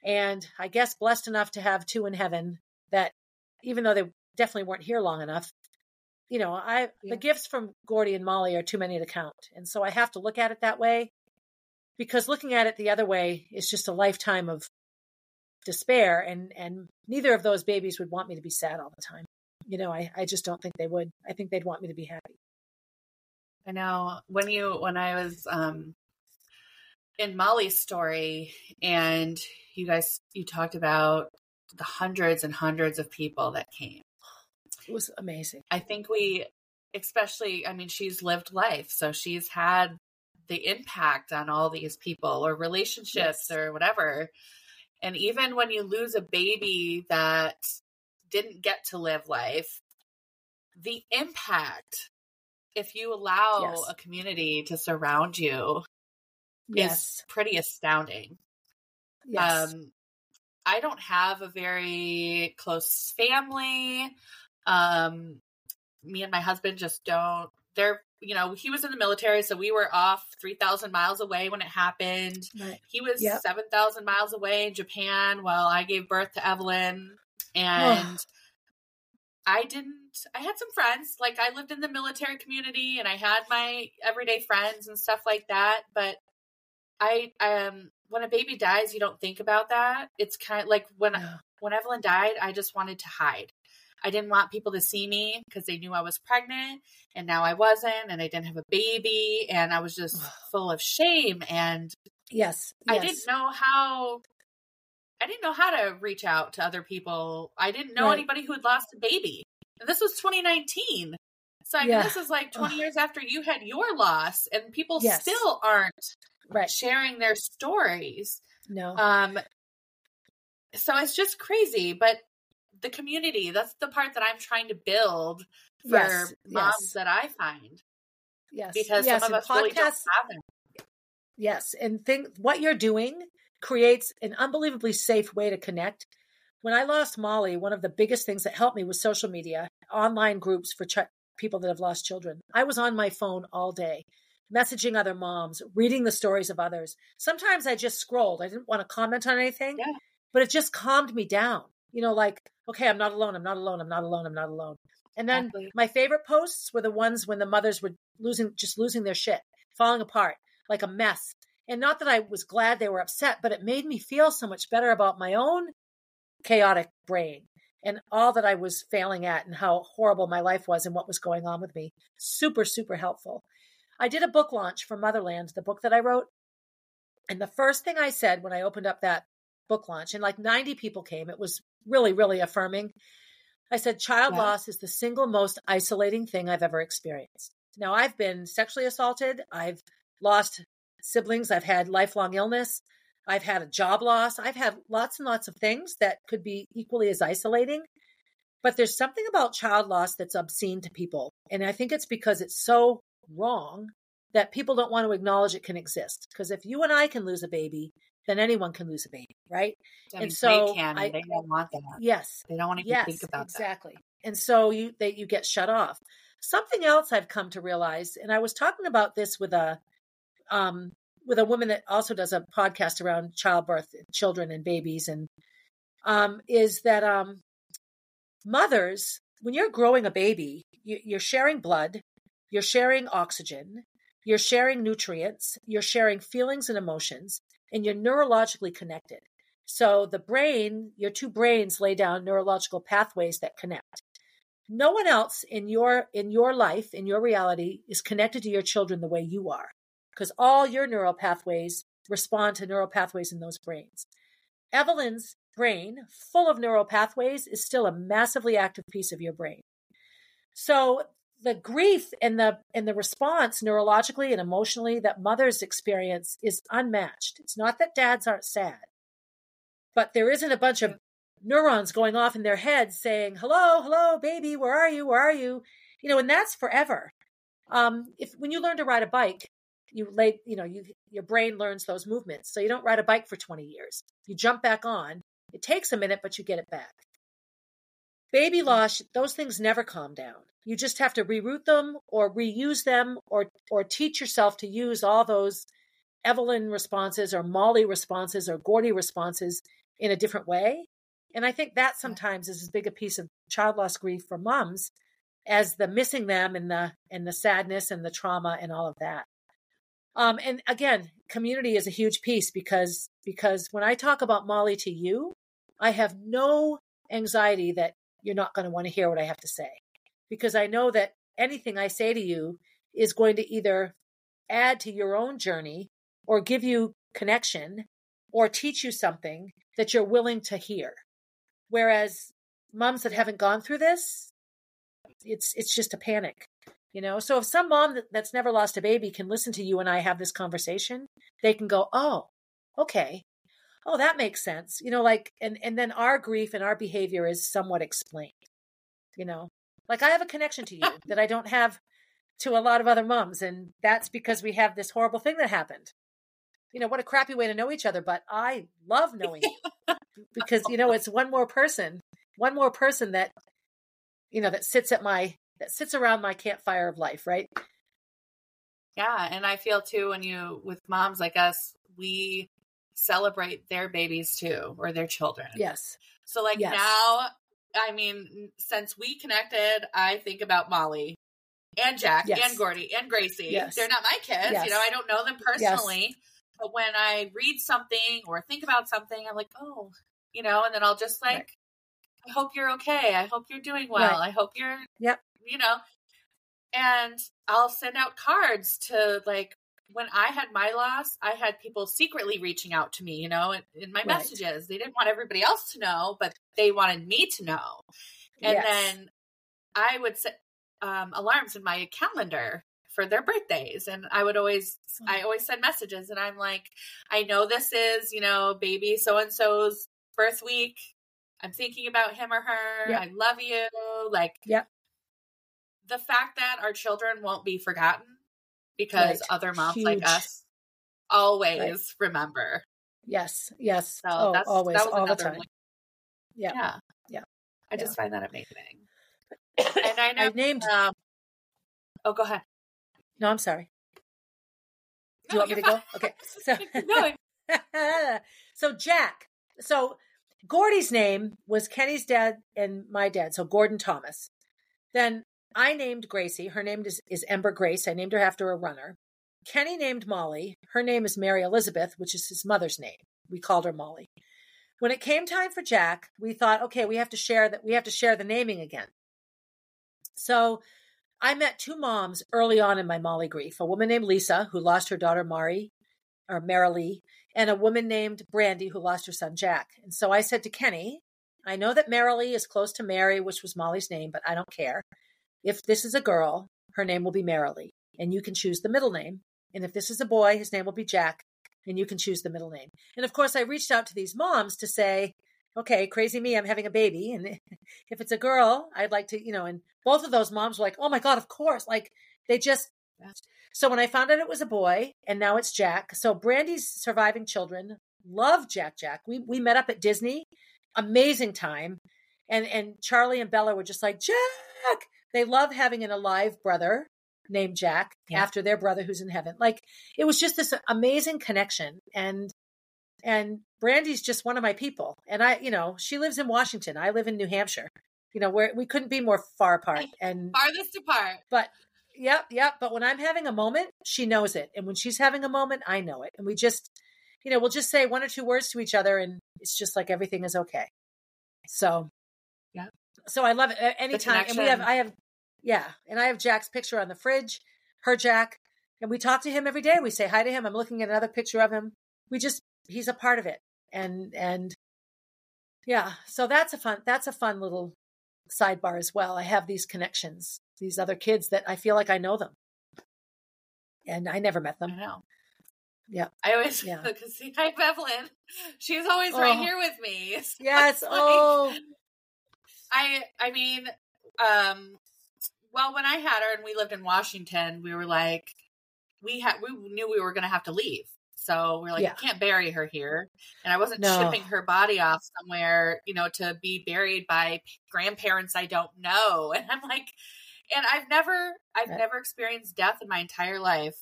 and I guess blessed enough to have two in heaven. That even though they definitely weren't here long enough, you know, I yeah. the gifts from Gordy and Molly are too many to count, and so I have to look at it that way. Because looking at it the other way is just a lifetime of despair, and and neither of those babies would want me to be sad all the time. You know, I I just don't think they would. I think they'd want me to be happy. I know when you when I was um in Molly's story and you guys you talked about the hundreds and hundreds of people that came. It was amazing. I think we especially I mean she's lived life so she's had the impact on all these people or relationships yes. or whatever. And even when you lose a baby that didn't get to live life, the impact, if you allow yes. a community to surround you, yes. is pretty astounding. Yes. Um, I don't have a very close family. Um, me and my husband just don't. They're, you know, he was in the military, so we were off 3,000 miles away when it happened. Right. He was yep. 7,000 miles away in Japan while I gave birth to Evelyn. And I didn't, I had some friends. Like, I lived in the military community and I had my everyday friends and stuff like that. But I, um, when a baby dies, you don't think about that. It's kind of like when, yeah. when Evelyn died, I just wanted to hide. I didn't want people to see me because they knew I was pregnant and now I wasn't and I didn't have a baby and I was just full of shame and yes, yes. I didn't know how I didn't know how to reach out to other people. I didn't know right. anybody who had lost a baby. And this was 2019. So I mean, yeah. this is like 20 Ugh. years after you had your loss, and people yes. still aren't right. sharing their stories. No. Um. So it's just crazy, but the community, that's the part that I'm trying to build for yes. moms yes. that I find. Yes. Because yes. some of us podcasts, really don't have them. Yes. And think what you're doing creates an unbelievably safe way to connect. When I lost Molly, one of the biggest things that helped me was social media, online groups for ch- people that have lost children. I was on my phone all day, messaging other moms, reading the stories of others. Sometimes I just scrolled. I didn't want to comment on anything, yeah. but it just calmed me down. You know, like, okay, I'm not alone. I'm not alone. I'm not alone. I'm not alone. And then exactly. my favorite posts were the ones when the mothers were losing, just losing their shit, falling apart, like a mess. And not that I was glad they were upset, but it made me feel so much better about my own chaotic brain and all that I was failing at and how horrible my life was and what was going on with me. Super, super helpful. I did a book launch for Motherland, the book that I wrote. And the first thing I said when I opened up that book launch, and like 90 people came, it was really, really affirming. I said, child yeah. loss is the single most isolating thing I've ever experienced. Now, I've been sexually assaulted. I've lost siblings. I've had lifelong illness. I've had a job loss. I've had lots and lots of things that could be equally as isolating. But there's something about child loss that's obscene to people. And I think it's because it's so wrong that people don't want to acknowledge it can exist. Because if you and I can lose a baby, then anyone can lose a baby, right? I mean, and so they can, I, they don't want that. Yes, they don't want to yes, think about that. exactly. That. And so you that you get shut off. Something else I've come to realize, and I was talking about this with a um, with a woman that also does a podcast around childbirth, children, and babies, and um, is that um, mothers, when you're growing a baby, you, you're sharing blood, you're sharing oxygen, you're sharing nutrients, you're sharing feelings and emotions, and you're neurologically connected. So the brain, your two brains lay down neurological pathways that connect. No one else in your in your life, in your reality, is connected to your children the way you are because all your neural pathways respond to neural pathways in those brains. Evelyn's brain, full of neural pathways, is still a massively active piece of your brain. So the grief and the and the response neurologically and emotionally that mothers experience is unmatched. It's not that dads aren't sad, but there isn't a bunch of neurons going off in their heads saying, "Hello, hello, baby, where are you? Where are you?" You know, and that's forever. Um, if when you learn to ride a bike, you lay, you know, you your brain learns those movements. So you don't ride a bike for 20 years. You jump back on. It takes a minute, but you get it back. Baby loss, those things never calm down. You just have to reroute them or reuse them or or teach yourself to use all those Evelyn responses or Molly responses or Gordy responses in a different way. And I think that sometimes is as big a piece of child loss grief for moms as the missing them and the and the sadness and the trauma and all of that. Um, and again, community is a huge piece because because when I talk about Molly to you, I have no anxiety that you're not going to want to hear what I have to say because I know that anything I say to you is going to either add to your own journey or give you connection or teach you something that you're willing to hear. Whereas moms that haven't gone through this, it's it's just a panic. You know, so if some mom that's never lost a baby can listen to you and I have this conversation, they can go, "Oh, okay. Oh, that makes sense." You know, like and and then our grief and our behavior is somewhat explained. You know, like I have a connection to you that I don't have to a lot of other moms and that's because we have this horrible thing that happened. You know, what a crappy way to know each other, but I love knowing you because you know, it's one more person, one more person that you know that sits at my that sits around my campfire of life, right? Yeah, and I feel too when you with moms like us, we celebrate their babies too or their children. Yes. So like yes. now, I mean, since we connected, I think about Molly and Jack yes. and Gordy and Gracie. Yes. They're not my kids, you know, I don't know them personally. But when I read something or think about something, I'm like, oh, you know, and then I'll just like right. I hope you're okay. I hope you're doing well. Right. I hope you're Yep you know, and I'll send out cards to like when I had my loss, I had people secretly reaching out to me, you know, in, my right. messages. They didn't want everybody else to know, but they wanted me to know. And yes. then I would set um, alarms in my calendar for their birthdays and i would always i always send messages and i'm like i know this is you know baby so and so's birth week i'm thinking about him or her yep. i love you like yeah the fact that our children won't be forgotten because right. other moms Huge. like us always right. remember. Yes, yes. So oh, that's always, all the time. Yeah, yeah, yeah. I just find that amazing. and I know I named. Um, oh, go ahead. No, I'm sorry. Do you want me to go? Okay. So, so Jack. So Gordy's name was Kenny's dad and my dad. So Gordon Thomas. Then I named Gracie. Her name is, is Ember Grace. I named her after a runner. Kenny named Molly. Her name is Mary Elizabeth, which is his mother's name. We called her Molly. When it came time for Jack, we thought, okay, we have to share that. We have to share the naming again. So I met two moms early on in my Molly grief. A woman named Lisa, who lost her daughter Mari, or Marilee, and a woman named Brandy, who lost her son Jack. And so I said to Kenny, I know that Marilee is close to Mary, which was Molly's name, but I don't care. If this is a girl, her name will be Marilee, and you can choose the middle name. And if this is a boy, his name will be Jack, and you can choose the middle name. And of course, I reached out to these moms to say, okay, crazy me, I'm having a baby. And if it's a girl, I'd like to, you know, and both of those moms were like, oh my God, of course. Like they just, so when I found out it was a boy and now it's Jack. So Brandy's surviving children love Jack Jack. We, we met up at Disney, amazing time. And, and Charlie and Bella were just like, Jack, they love having an alive brother named Jack yeah. after their brother who's in heaven. Like it was just this amazing connection and and Brandy's just one of my people. And I, you know, she lives in Washington. I live in New Hampshire. You know, where we couldn't be more far apart and farthest apart. But yep, yep. But when I'm having a moment, she knows it. And when she's having a moment, I know it. And we just, you know, we'll just say one or two words to each other and it's just like everything is okay. So yeah. So I love it anytime. And we have I have yeah. And I have Jack's picture on the fridge, her Jack. And we talk to him every day. We say hi to him. I'm looking at another picture of him. We just, he's a part of it. And, and yeah, so that's a fun, that's a fun little sidebar as well. I have these connections, these other kids that I feel like I know them. And I never met them. I know. Yeah. I always, yeah. because see, hi, Evelyn. She's always oh. right here with me. So yes. Like, oh. I, I mean, um, well, when I had her and we lived in Washington, we were like, we had we knew we were going to have to leave. So we're like, Yeah. you can't bury her here. And I wasn't No. shipping her body off somewhere, you know, to be buried by grandparents I don't know. And I'm like, and I've never, I've Right. never experienced death in my entire life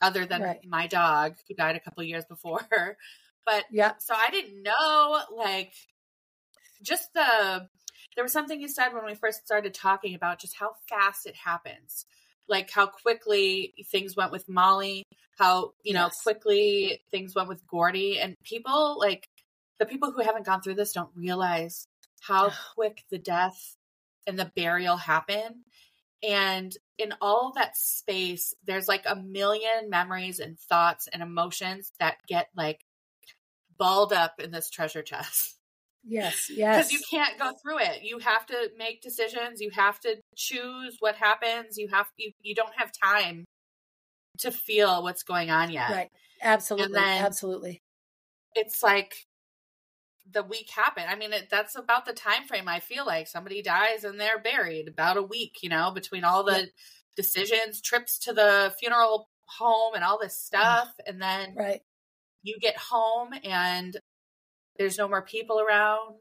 other than Right. my dog who died a couple years before. But Yeah. so I didn't know, like, just the, there was something you said when we first started talking about just how fast it happens. Like how quickly things went with Molly, how, you know, Yes. quickly things went with Gordy. And people, like, the people who haven't gone through this don't realize how quick the death and the burial happen. And in all that space, there's like a million memories and thoughts and emotions that get like balled up in this treasure chest. Yes. Because you can't go through it. You have to make decisions. You have to choose what happens. You have you, you don't have time to feel what's going on yet. Right. Absolutely. then- Absolutely. It's like the week happened. I mean, it, that's about the time frame. I feel like somebody dies and they're buried about a week. You know, between all the decisions, trips to the funeral home, and all this mm. stuff, and then Right. you get home and there's no more people around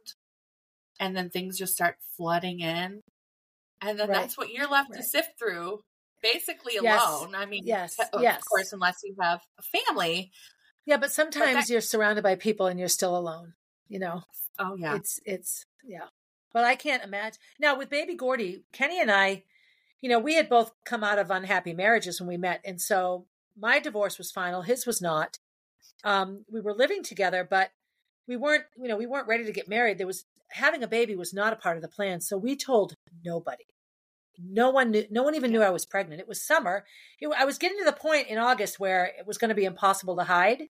and then things just start flooding in and then Right. that's what you're left to sift through basically Yes. alone i mean Yes. of Yes. course unless you have a family Yeah, but sometimes that- you're surrounded by people and you're still alone. You know, oh yeah it's it's yeah. But I can't imagine now with baby Gordy, Kenny and I, you know, we had both come out of unhappy marriages when we met, and so my divorce was final, his was not. Um, we were living together, but we weren't, you know, we weren't ready to get married. There was having a baby was not a part of the plan, so we told nobody. No one knew. No one even knew I was pregnant. It was summer. It- I was getting to the point in August where it was going to be impossible to hide.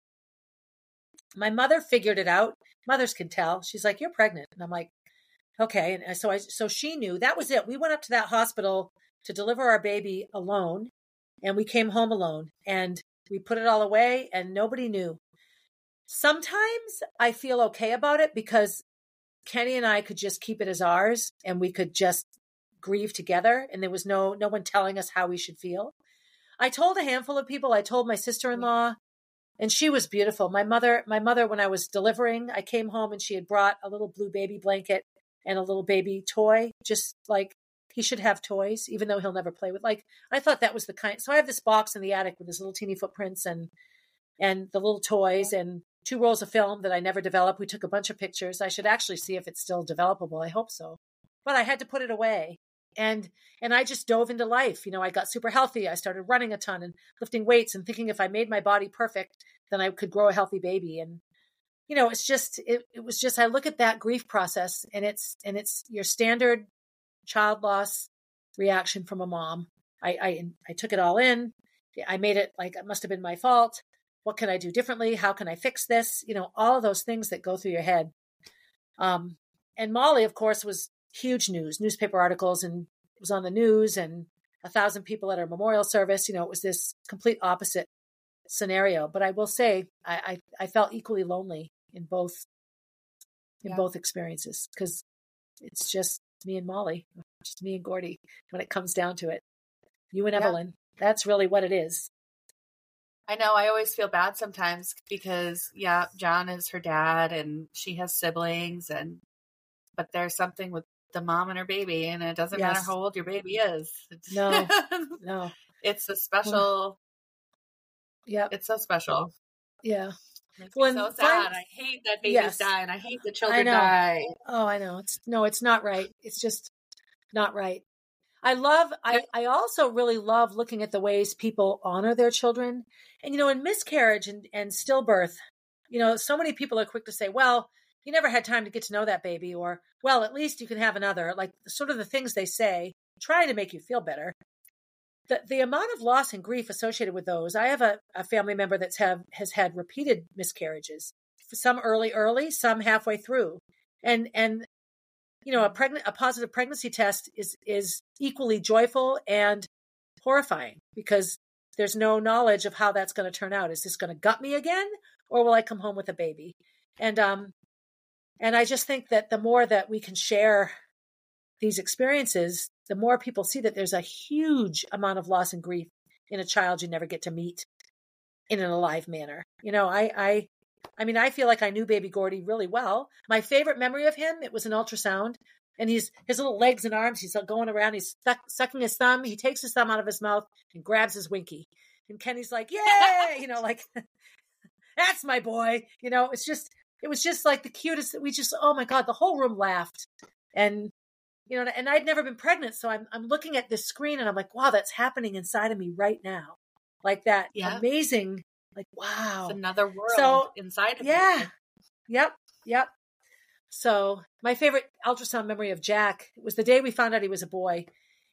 My mother figured it out. Mothers can tell. She's like, "You're pregnant," and I'm like, "Okay." And uh, so I, so she knew that was it. We went up to that hospital to deliver our baby alone, and we came home alone, and we put it all away, and nobody knew. Sometimes I feel okay about it because Kenny and I could just keep it as ours, and we could just grieve together, and there was no no one telling us how we should feel. I told a handful of people. I told my mm-hmm. sister in law, and she was beautiful. My mother, my mother, when I was delivering, I came home and she had brought a little blue baby blanket and a little baby toy, just like he should have toys, even though he'll never play with. Like I thought that was the kind. So I have this box in the attic with his little teeny footprints and and the little toys and two rolls of film that I never developed. We took a bunch of pictures. I should actually see if it's still developable. I hope so. But I had to put it away. And and I just dove into life. You know, I got super healthy. I started running a ton and lifting weights and thinking if I made my body perfect, then I could grow a healthy baby. And you know, it's just it, it was just I look at that grief process and it's and it's your standard child loss reaction from a mom. I I, I took it all in. I made it like it must have been my fault. What can I do differently? How can I fix this? You know, all of those things that go through your head. Um, and Molly, of course, was huge news, newspaper articles, and was on the news, and a thousand people at her memorial service. You know, it was this complete opposite scenario. But I will say, I I, I felt equally lonely in both in Yeah. both experiences because it's just me and Molly, just me and Gordy when it comes down to it. You and Yeah. Evelyn. That's really what it is. I know I always feel bad sometimes because yeah, John is her dad and she has siblings and but there's something with the mom and her baby and it doesn't matter how old your baby is. No. No. it's a special Yeah. it's so special. Yeah. Me so sad. I hate that babies Yes. die and I hate the children know. die. Oh, I know. It's no, it's not right. It's just not right. I love I, I also really love looking at the ways people honor their children. And you know, in miscarriage and, and stillbirth, you know, so many people are quick to say, Well, you never had time to get to know that baby, or well, at least you can have another, like sort of the things they say, trying to make you feel better. The the amount of loss and grief associated with those. I have a, a family member that's have has had repeated miscarriages. Some early, early, some halfway through. And and you know a pregnant a positive pregnancy test is is equally joyful and horrifying because there's no knowledge of how that's going to turn out is this going to gut me again or will i come home with a baby and um and i just think that the more that we can share these experiences the more people see that there's a huge amount of loss and grief in a child you never get to meet in an alive manner. You know, I, I, I mean, I feel like I knew baby Gordy really well. My favorite memory of him, it was an ultrasound and he's his little legs and arms. He's uh, going around. He's suck, sucking his thumb. He takes his thumb out of his mouth and grabs his winky. And Kenny's like, "Yay!" you know, like that's my boy. You know, it's just it was just like the cutest. We just oh my god, the whole room laughed, and you know, and I'd never been pregnant, so I'm I'm looking at this screen and I'm like, wow, that's happening inside of me right now, like that yeah. amazing, like wow, it's another world so, inside of me. yeah, you. yep, yep. So my favorite ultrasound memory of Jack was the day we found out he was a boy.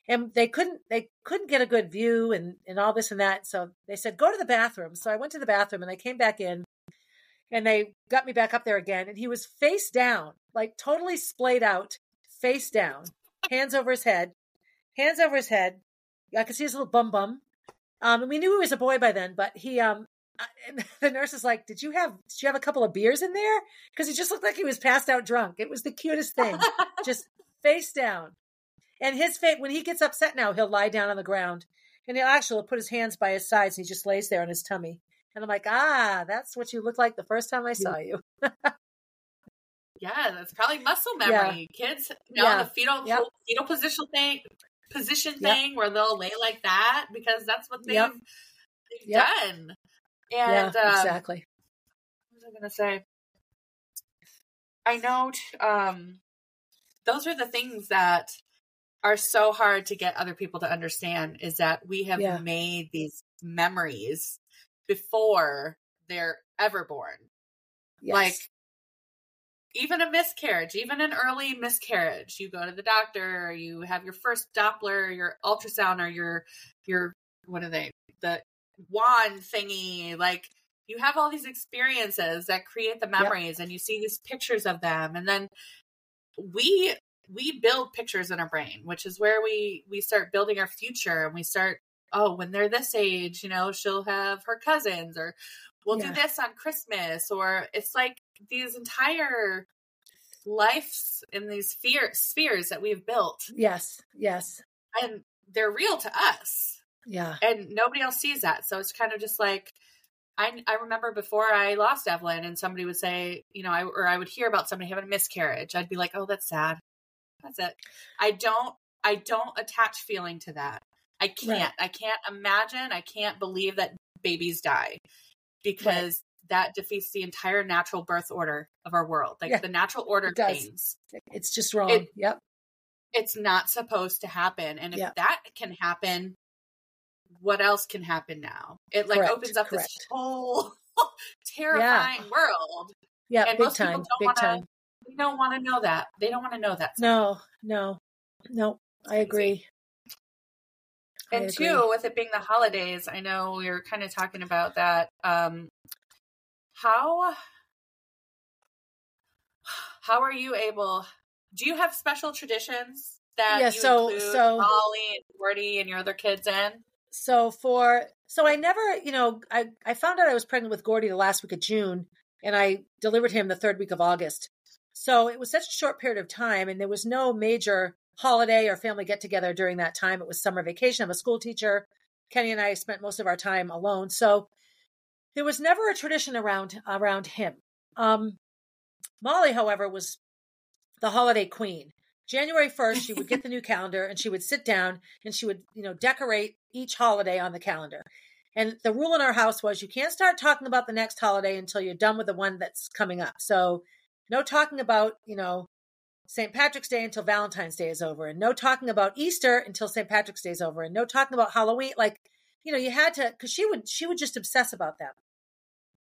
And they couldn't they couldn't get a good view and, and all this and that. So they said, Go to the bathroom. So I went to the bathroom and I came back in and they got me back up there again. And he was face down, like totally splayed out, face down, hands over his head, hands over his head. I could see his little bum bum. Um, and we knew he was a boy by then, but he um and the nurse is like, "Did you have did you have a couple of beers in there?" Because he just looked like he was passed out drunk. It was the cutest thing, just face down. And his face when he gets upset now, he'll lie down on the ground, and he'll actually put his hands by his sides, and he just lays there on his tummy. And I'm like, "Ah, that's what you looked like the first time I saw you." yeah, that's probably muscle memory. Yeah. Kids, you know, yeah. the fetal yep. fetal position thing, position yep. thing, where they'll lay like that because that's what they've, yep. they've done. And yeah, um, exactly. What was I going to say? I know um, those are the things that are so hard to get other people to understand is that we have yeah. made these memories before they're ever born. Yes. Like even a miscarriage, even an early miscarriage, you go to the doctor, you have your first Doppler, your ultrasound, or your your what are they? The wand thingy like you have all these experiences that create the memories yep. and you see these pictures of them and then we we build pictures in our brain which is where we we start building our future and we start oh when they're this age you know she'll have her cousins or we'll yeah. do this on christmas or it's like these entire lives in these sphere, spheres that we've built yes yes and they're real to us yeah. And nobody else sees that. So it's kind of just like I I remember before I lost Evelyn and somebody would say, you know, I or I would hear about somebody having a miscarriage. I'd be like, "Oh, that's sad." That's it. I don't I don't attach feeling to that. I can't. Right. I can't imagine. I can't believe that babies die because right. that defeats the entire natural birth order of our world. Like yeah, the natural order things. It's just wrong. It, yep. It's not supposed to happen. And if yep. that can happen, what else can happen now? It like correct, opens up correct. this whole terrifying yeah. world. Yeah, and big most time, people don't big wanna, time. They don't want to know that. They don't want to know that. No, no, no. I agree. And two, with it being the holidays, I know we were kind of talking about that. Um, how how are you able? Do you have special traditions that yeah, so so Molly and Gordy and your other kids in? So for so I never, you know, I I found out I was pregnant with Gordy the last week of June, and I delivered him the third week of August. So it was such a short period of time, and there was no major holiday or family get together during that time. It was summer vacation. I'm a school teacher. Kenny and I spent most of our time alone, so there was never a tradition around around him. Um, Molly, however, was the holiday queen. January 1st, she would get the new calendar and she would sit down and she would, you know, decorate each holiday on the calendar. And the rule in our house was you can't start talking about the next holiday until you're done with the one that's coming up. So, no talking about, you know, St. Patrick's Day until Valentine's Day is over, and no talking about Easter until St. Patrick's Day is over, and no talking about Halloween. Like, you know, you had to because she would she would just obsess about them.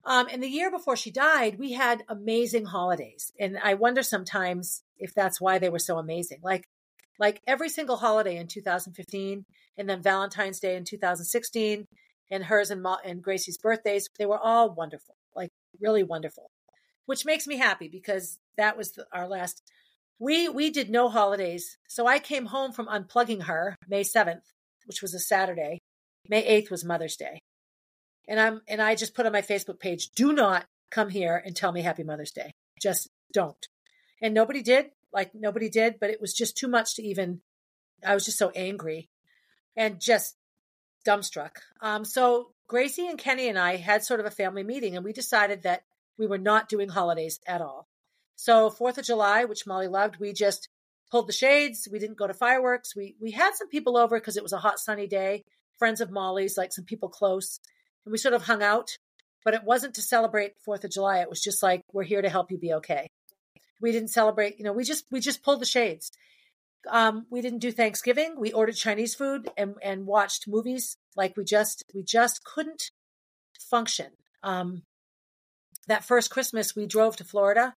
Um, and the year before she died, we had amazing holidays, and I wonder sometimes if that's why they were so amazing. Like, like every single holiday in 2015, and then Valentine's Day in 2016, and hers and, Ma- and Gracie's birthdays, they were all wonderful, like really wonderful, which makes me happy because that was the, our last. We we did no holidays, so I came home from unplugging her May 7th, which was a Saturday. May 8th was Mother's Day, and I'm and I just put on my Facebook page, do not come here and tell me Happy Mother's Day. Just don't. And nobody did. Like nobody did, but it was just too much to even. I was just so angry and just dumbstruck. Um, so Gracie and Kenny and I had sort of a family meeting and we decided that we were not doing holidays at all. So, 4th of July, which Molly loved, we just pulled the shades. We didn't go to fireworks. We we had some people over because it was a hot sunny day, friends of Molly's, like some people close. And we sort of hung out, but it wasn't to celebrate 4th of July. It was just like we're here to help you be okay. We didn't celebrate, you know, we just we just pulled the shades. Um, we didn't do Thanksgiving. We ordered Chinese food and and watched movies. Like we just we just couldn't function. Um, that first Christmas, we drove to Florida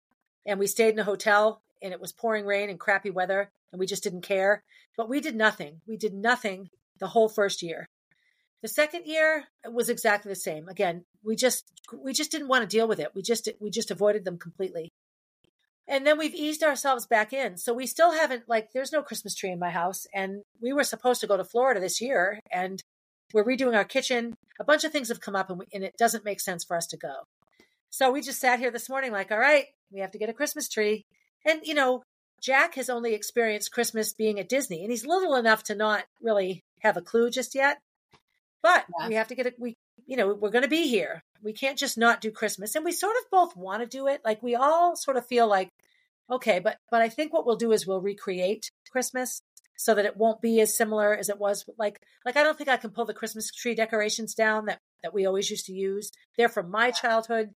and we stayed in a hotel and it was pouring rain and crappy weather and we just didn't care. But we did nothing. We did nothing the whole first year. The second year was exactly the same. Again, we just we just didn't want to deal with it. We just we just avoided them completely. And then we've eased ourselves back in. So we still haven't like there's no Christmas tree in my house and we were supposed to go to Florida this year and we're redoing our kitchen. A bunch of things have come up and, we, and it doesn't make sense for us to go. So we just sat here this morning like, all right, we have to get a Christmas tree. And you know, Jack has only experienced Christmas being at Disney and he's little enough to not really have a clue just yet. But yeah. we have to get it. We, you know, we're going to be here. We can't just not do Christmas. And we sort of both want to do it. Like we all sort of feel like, okay, but, but I think what we'll do is we'll recreate Christmas so that it won't be as similar as it was. Like, like I don't think I can pull the Christmas tree decorations down that, that we always used to use. They're from my childhood.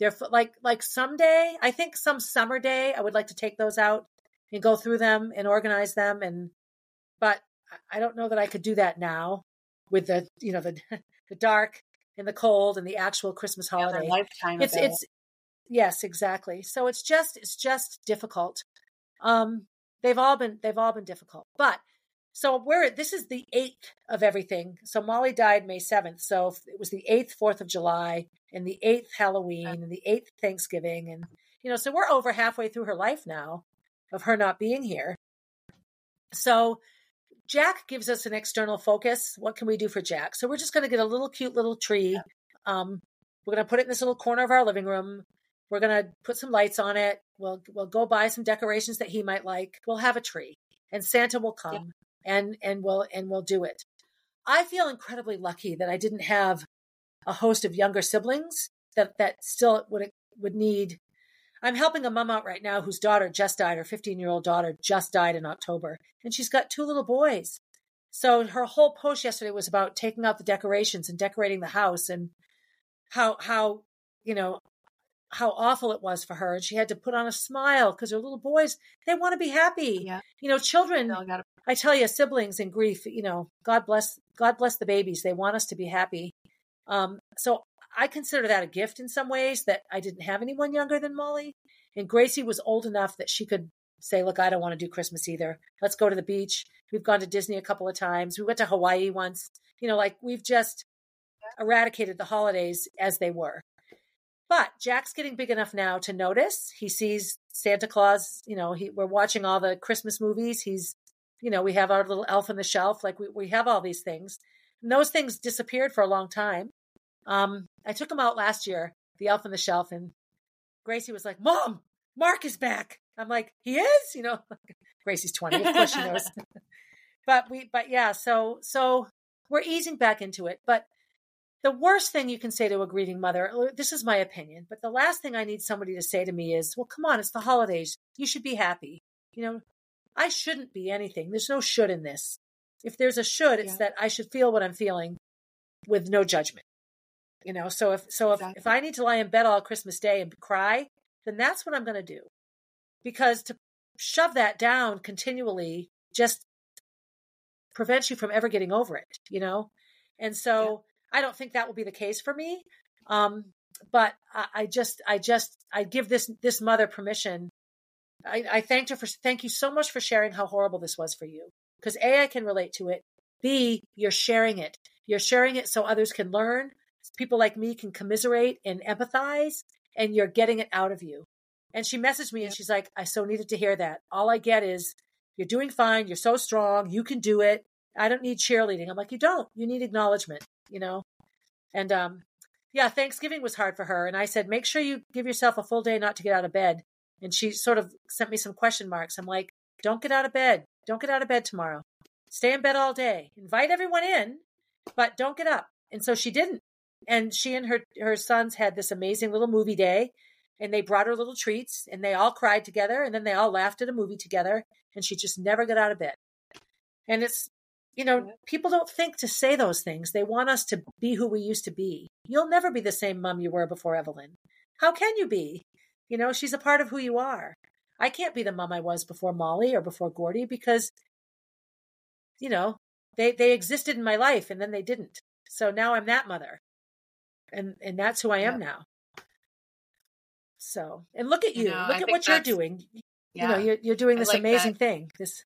They're like, like someday, I think some summer day, I would like to take those out and go through them and organize them. And, but I don't know that I could do that now with the you know the the dark and the cold and the actual Christmas holiday. Yeah, lifetime. It's it's yes, exactly. So it's just it's just difficult. Um, they've all been they've all been difficult, but so we're this is the eighth of everything. So Molly died May seventh, so it was the eighth Fourth of July and the eighth Halloween and the eighth Thanksgiving, and you know, so we're over halfway through her life now of her not being here. So Jack gives us an external focus. What can we do for Jack? So we're just going to get a little cute little tree. Um, we're going to put it in this little corner of our living room. We're going to put some lights on it. We'll we'll go buy some decorations that he might like. We'll have a tree, and Santa will come yeah. and and we'll and we'll do it. I feel incredibly lucky that I didn't have a host of younger siblings that that still would would need I'm helping a mom out right now whose daughter just died. Her 15 year old daughter just died in October, and she's got two little boys. So her whole post yesterday was about taking out the decorations and decorating the house and how how you know how awful it was for her and she had to put on a smile because her little boys they want to be happy yeah. you know children gotta... i tell you siblings in grief you know god bless god bless the babies they want us to be happy um, so I consider that a gift in some ways that I didn't have anyone younger than Molly. And Gracie was old enough that she could say, Look, I don't want to do Christmas either. Let's go to the beach. We've gone to Disney a couple of times. We went to Hawaii once. You know, like we've just eradicated the holidays as they were. But Jack's getting big enough now to notice. He sees Santa Claus, you know, he, we're watching all the Christmas movies. He's, you know, we have our little elf on the shelf. Like we, we have all these things. And those things disappeared for a long time. Um, I took him out last year, the elf on the shelf, and Gracie was like, Mom, Mark is back. I'm like, he is? You know, Gracie's 20, of course she knows. but we but yeah, so so we're easing back into it. But the worst thing you can say to a grieving mother, this is my opinion, but the last thing I need somebody to say to me is, well, come on, it's the holidays. You should be happy. You know, I shouldn't be anything. There's no should in this. If there's a should, it's yeah. that I should feel what I'm feeling with no judgment. You know, so if so if, exactly. if I need to lie in bed all Christmas Day and cry, then that's what I'm going to do. Because to shove that down continually just prevents you from ever getting over it, you know? And so yeah. I don't think that will be the case for me. Um, but I, I, just, I just, I give this, this mother permission. I, I thanked her for, thank you so much for sharing how horrible this was for you. Because A, I can relate to it. B, you're sharing it. You're sharing it so others can learn, people like me can commiserate and empathize and you're getting it out of you. And she messaged me and she's like, I so needed to hear that. All I get is, you're doing fine. You're so strong. You can do it. I don't need cheerleading. I'm like, you don't. You need acknowledgement, you know? And um, yeah, Thanksgiving was hard for her. And I said, make sure you give yourself a full day not to get out of bed. And she sort of sent me some question marks. I'm like, don't get out of bed. Don't get out of bed tomorrow. Stay in bed all day. Invite everyone in, but don't get up. And so she didn't. And she and her her sons had this amazing little movie day and they brought her little treats and they all cried together and then they all laughed at a movie together and she just never got out of bed. And it's you know people don't think to say those things. They want us to be who we used to be. You'll never be the same mom you were before evelyn. How can you be? You know she's a part of who you are. I can't be the mom i was before molly or before gordy because you know they they existed in my life and then they didn't. So now i'm that mother and and that's who i am now so, and look at you. look I at what you're doing. Yeah, you know, you're you're doing this like amazing that. thing. This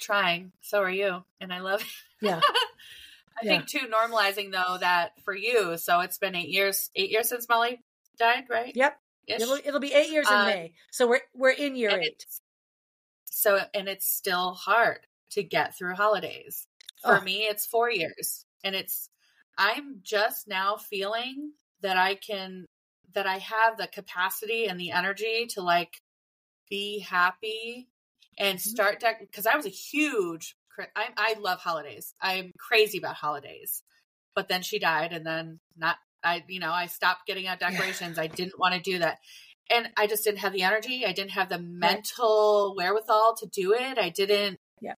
trying. So are you, and I love. It. Yeah. I yeah. think too normalizing though that for you. So it's been eight years. Eight years since Molly died, right? Yep. It'll, it'll be eight years in uh, May. So we're we're in year eight. So and it's still hard to get through holidays. For oh. me, it's four years, and it's I'm just now feeling that I can that I have the capacity and the energy to like be happy and mm-hmm. start to because I was a huge I, I love holidays. I'm crazy about holidays. But then she died and then not I you know, I stopped getting out decorations. Yeah. I didn't want to do that. And I just didn't have the energy. I didn't have the mental wherewithal to do it. I didn't Yeah.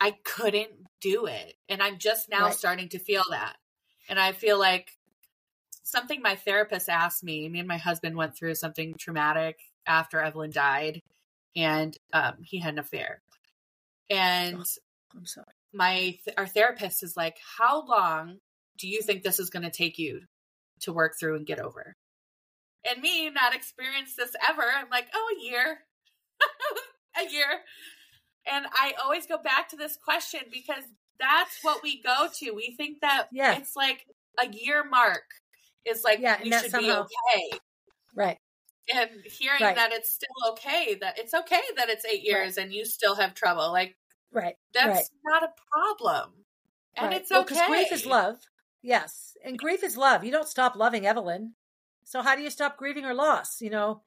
I couldn't do it. And I'm just now right. starting to feel that. And I feel like something my therapist asked me. Me and my husband went through something traumatic after Evelyn died, and um, he had an affair. And oh, I'm sorry. My our therapist is like, "How long do you think this is going to take you to work through and get over?" And me, not experienced this ever, I'm like, "Oh, a year, a year." And I always go back to this question because that's what we go to. We think that yeah. it's like a year mark is like yeah, we should somehow, be okay. Right. And hearing right. that it's still okay, that it's okay that it's eight years right. and you still have trouble. Like right. That's right. not a problem. And it's okay. Because well, grief is love. Yes. And grief is love. You don't stop loving Evelyn. So how do you stop grieving her loss? You know,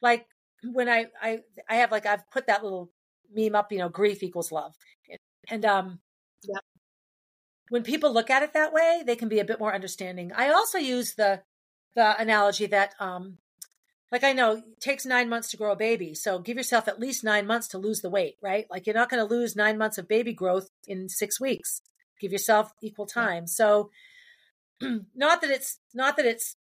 like when I I I have like I've put that little meme up, you know, grief equals love. And um yeah when people look at it that way, they can be a bit more understanding. I also use the the analogy that um like I know it takes 9 months to grow a baby. So give yourself at least 9 months to lose the weight, right? Like you're not going to lose 9 months of baby growth in 6 weeks. Give yourself equal time. So not that it's not that it's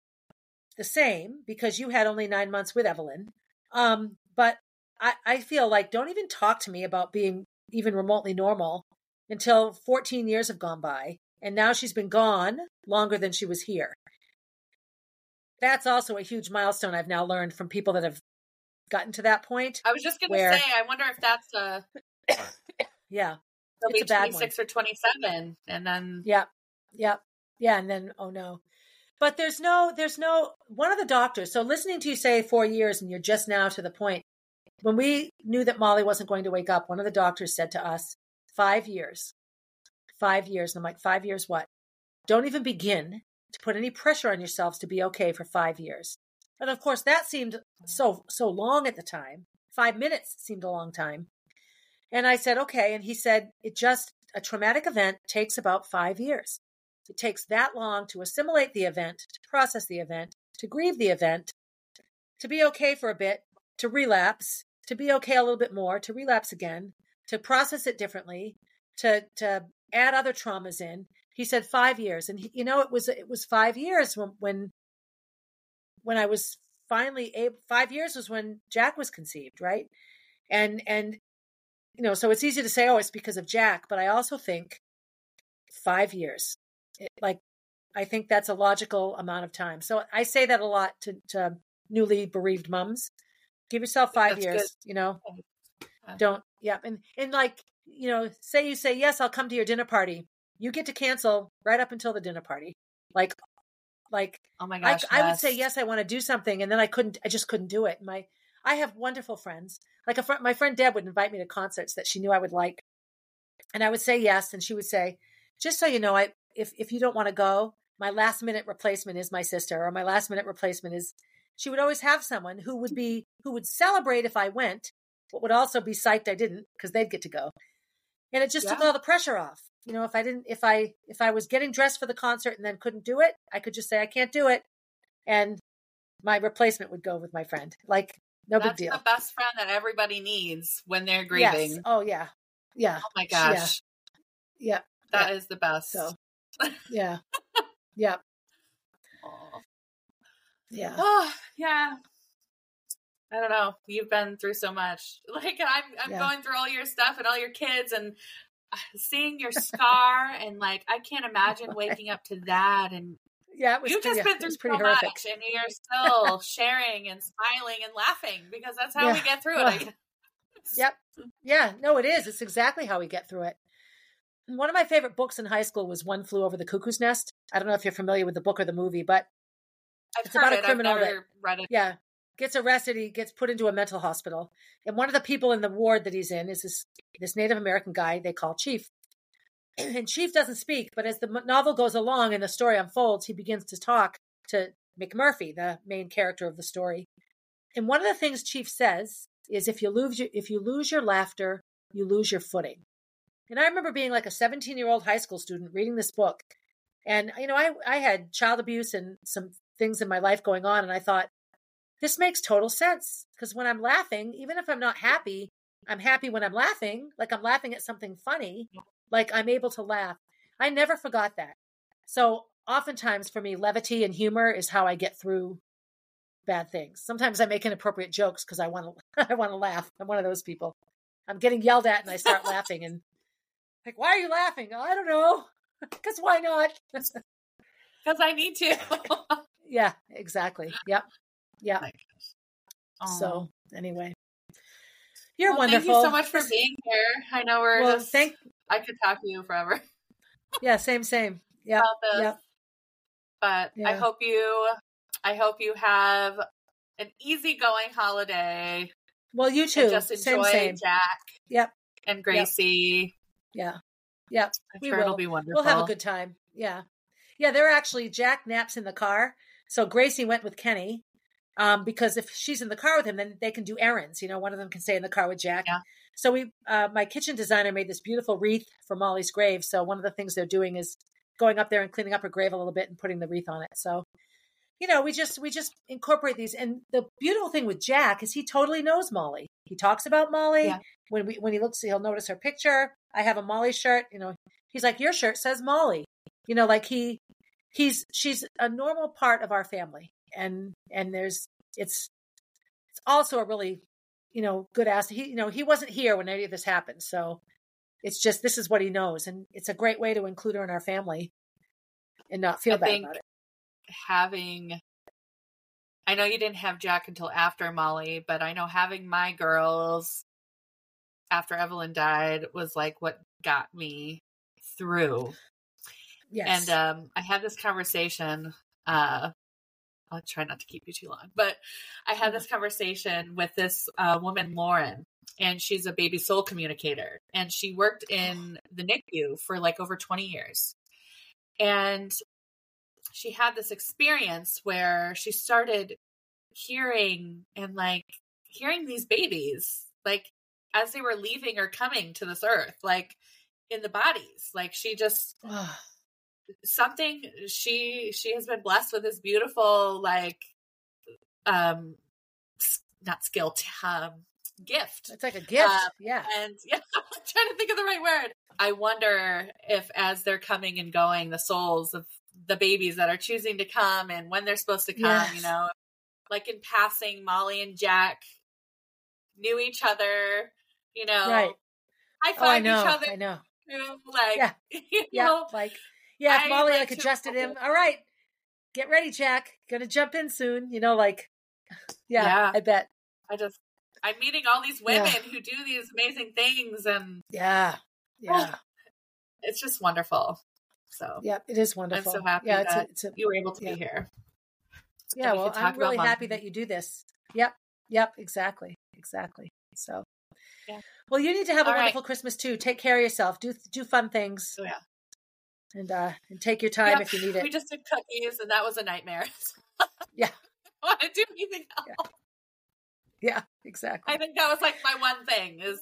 the same because you had only 9 months with Evelyn. Um but I I feel like don't even talk to me about being even remotely normal until 14 years have gone by, and now she's been gone longer than she was here. That's also a huge milestone I've now learned from people that have gotten to that point. I was just going to say, I wonder if that's a. yeah. It'll it's be 26 or 27. And then. Yeah. Yeah. Yeah. And then, oh no. But there's no, there's no, one of the doctors. So listening to you say four years and you're just now to the point. When we knew that Molly wasn't going to wake up, one of the doctors said to us, Five years. Five years. And I'm like, five years what? Don't even begin to put any pressure on yourselves to be okay for five years. And of course, that seemed so so long at the time. Five minutes seemed a long time. And I said, okay. And he said, it just a traumatic event takes about five years. It takes that long to assimilate the event, to process the event, to grieve the event, to be okay for a bit, to relapse, to be okay a little bit more, to relapse again, to process it differently, to to add other traumas in. He said five years, and he, you know it was it was five years when when when I was finally able. Five years was when Jack was conceived, right? And and you know, so it's easy to say, oh, it's because of Jack, but I also think five years, it, like I think that's a logical amount of time. So I say that a lot to, to newly bereaved mums. Give yourself five that's years. Good. You know, don't yeah and and like you know say you say yes i'll come to your dinner party you get to cancel right up until the dinner party like like oh my gosh I, yes. I would say yes i want to do something and then i couldn't i just couldn't do it my i have wonderful friends like a friend my friend deb would invite me to concerts that she knew i would like and i would say yes and she would say just so you know i if if you don't want to go my last minute replacement is my sister or my last minute replacement is she would always have someone who would be who would celebrate if i went but would also be psyched I didn't because they'd get to go. And it just yeah. took all the pressure off. You know, if I didn't, if I, if I was getting dressed for the concert and then couldn't do it, I could just say I can't do it, and my replacement would go with my friend. Like no That's big deal. the best friend that everybody needs when they're grieving. Yes. Oh yeah. Yeah. Oh my gosh. Yeah. that yeah. is the best. So yeah. yeah. Yeah. Oh, yeah. I don't know. You've been through so much. Like I'm I'm Yeah. going through all your stuff and all your kids and uh, seeing your scar and like I can't imagine waking up to that and Yeah. It was you've pretty, just been through was so horrific. much and you're still sharing and smiling and laughing because that's how we get through it. I Ugh. guess. Yep. Yeah, no, it is. It's exactly how we get through it. One of my favorite books in high school was One Flew Over the Cuckoo's Nest. I don't know if you're familiar with the book or the movie, but I've It's heard about a criminal that- read it. yeah, gets arrested. He gets put into a mental hospital. And one of the people in the ward that he's in is this, this Native American guy they call Chief. And Chief doesn't speak, but as the novel goes along and the story unfolds, he begins to talk to McMurphy, the main character of the story. And one of the things Chief says is if you lose your, if you lose your laughter, you lose your footing. And I remember being like a 17 year old high school student reading this book. And, you know, I, I had child abuse and some things in my life going on. And I thought, this makes total sense. Because when I'm laughing, even if I'm not happy, I'm happy when I'm laughing. Like I'm laughing at something funny. Like I'm able to laugh. I never forgot that. So oftentimes for me, levity and humor is how I get through bad things. Sometimes I make inappropriate jokes because I want to I want to laugh. I'm one of those people. I'm getting yelled at and I start laughing and like, why are you laughing? I don't know. Because why not? Because I need to. yeah, exactly. Yep. Yep. Aw. So anyway. You're Well, wonderful. Thank you so much for being here. I know we're well, just, thank I could talk to you forever yeah, same, same. Yeah. Yep. But I hope you I hope you have an easygoing holiday. Well, you too. just Same, enjoy same. Jack Yep. and Gracie. Yeah. Yep. I'm We sure it'll will. be wonderful. We'll have a good time. Yeah. Yeah, they're actually Jack naps in the car. So Gracie went with Kenny. Um, because if she's in the car with him, then they can do errands. You know, one of them can stay in the car with Jack. Yeah. So we uh my kitchen designer made this beautiful wreath for Molly's grave. So one of the things they're doing is going up there and cleaning up her grave a little bit and putting the wreath on it. So you know, we just we just incorporate these and the beautiful thing with Jack is he totally knows Molly. He talks about Molly. Yeah. When we when he looks he'll notice her picture. I have a Molly shirt, you know, he's like your shirt says Molly. You know, like he he's she's a normal part of our family and and there's it's it's also a really you know good ass he you know he wasn't here when any of this happened so it's just this is what he knows and it's a great way to include her in our family and not feel I bad about it having I know you didn't have Jack until after Molly, but I know having my girls after Evelyn died was like what got me through. yes And um, I had this conversation. Uh, I'll try not to keep you too long, but I had this conversation with this uh, woman, Lauren, and she's a baby soul communicator, and she worked in the NICU for like over twenty years, and she had this experience where she started hearing and like hearing these babies like as they were leaving or coming to this earth like in the bodies. Like she just. something she she has been blessed with this beautiful like um not skill um gift. It's like a gift Uh, yeah. and yeah i'm trying to think of the right word. I wonder if as they're coming and going the souls of the babies that are choosing to come and when they're supposed to come you know like in passing molly and jack knew each other you know right. high oh i know each other i know. like Yeah. you yeah know like yeah if molly like like adjusted him all right get ready jack gonna jump in soon you know like yeah, Yeah. i bet I just I'm meeting all these women Yeah. who do these amazing things and yeah yeah it's just wonderful. So yeah it is wonderful so happy yeah it's a, it's a you were able to Yeah. be here. yeah we well i'm really happy that you do this yep yep exactly exactly so Yeah. well you need to have a All right. wonderful christmas too take care of yourself do do fun things So yeah. And uh and take your time if you need it We just did cookies and that was a nightmare. Yeah. I want to do anything else. yeah exactly I think that was like my one thing is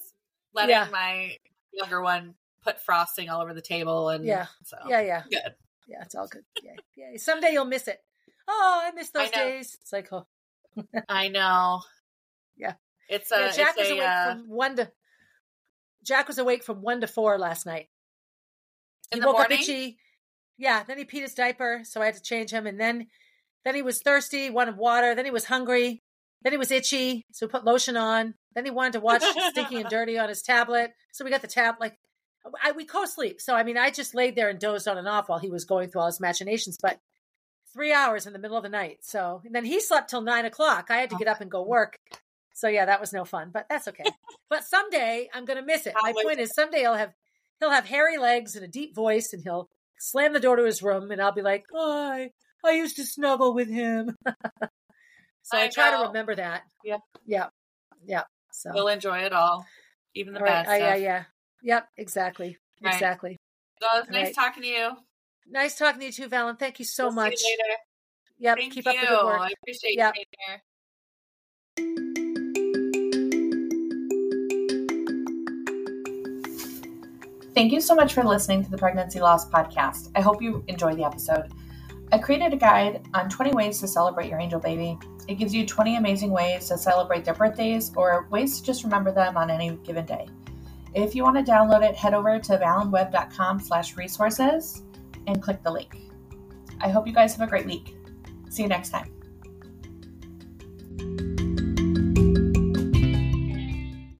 letting Yeah. my younger one put frosting all over the table and yeah, so yeah, yeah, good. Yeah, it's all good. Yeah, yeah. Someday you'll miss it. Oh, I miss those I days. It's like, oh, I know. Yeah. It's a yeah, Jack it's was a, awake uh, from one to. Jack was awake from one to four last night. In he the woke morning. up itchy. Yeah, then he peed his diaper, so I had to change him, and then, then he was thirsty, wanted water. Then he was hungry. Then he was itchy, so we put lotion on. Then he wanted to watch Stinky and Dirty on his tablet, so we got the tab. Like, I, we co-sleep. So I mean, I just laid there and dozed on and off while he was going through all his machinations. But three hours in the middle of the night. So and then he slept till nine o'clock. I had to oh get up and go work. So yeah, that was no fun, but that's okay. but someday I'm gonna miss it. My point is someday I'll have he'll have hairy legs and a deep voice and he'll slam the door to his room and I'll be like, Hi, I used to snuggle with him. so I, I try to remember that. Yeah. Yeah. Yeah. So We'll enjoy it all, even the all bad I- stuff. yeah, yeah. Yep, exactly. Right. Exactly. So it was nice Right. talking to you. Nice talking to you too, Valen. Thank you so We'll see much. you later. Yep. Thank keep you. up the good work. I appreciate Yep. you being here. Thank you so much for listening to the Pregnancy Loss Podcast. I hope you enjoy the episode. I created a guide on 20 ways to celebrate your angel baby. It gives you 20 amazing ways to celebrate their birthdays or ways to just remember them on any given day. If you want to download it, head over to valenweb.com slash resources and click the link. I hope you guys have a great week. See you next time.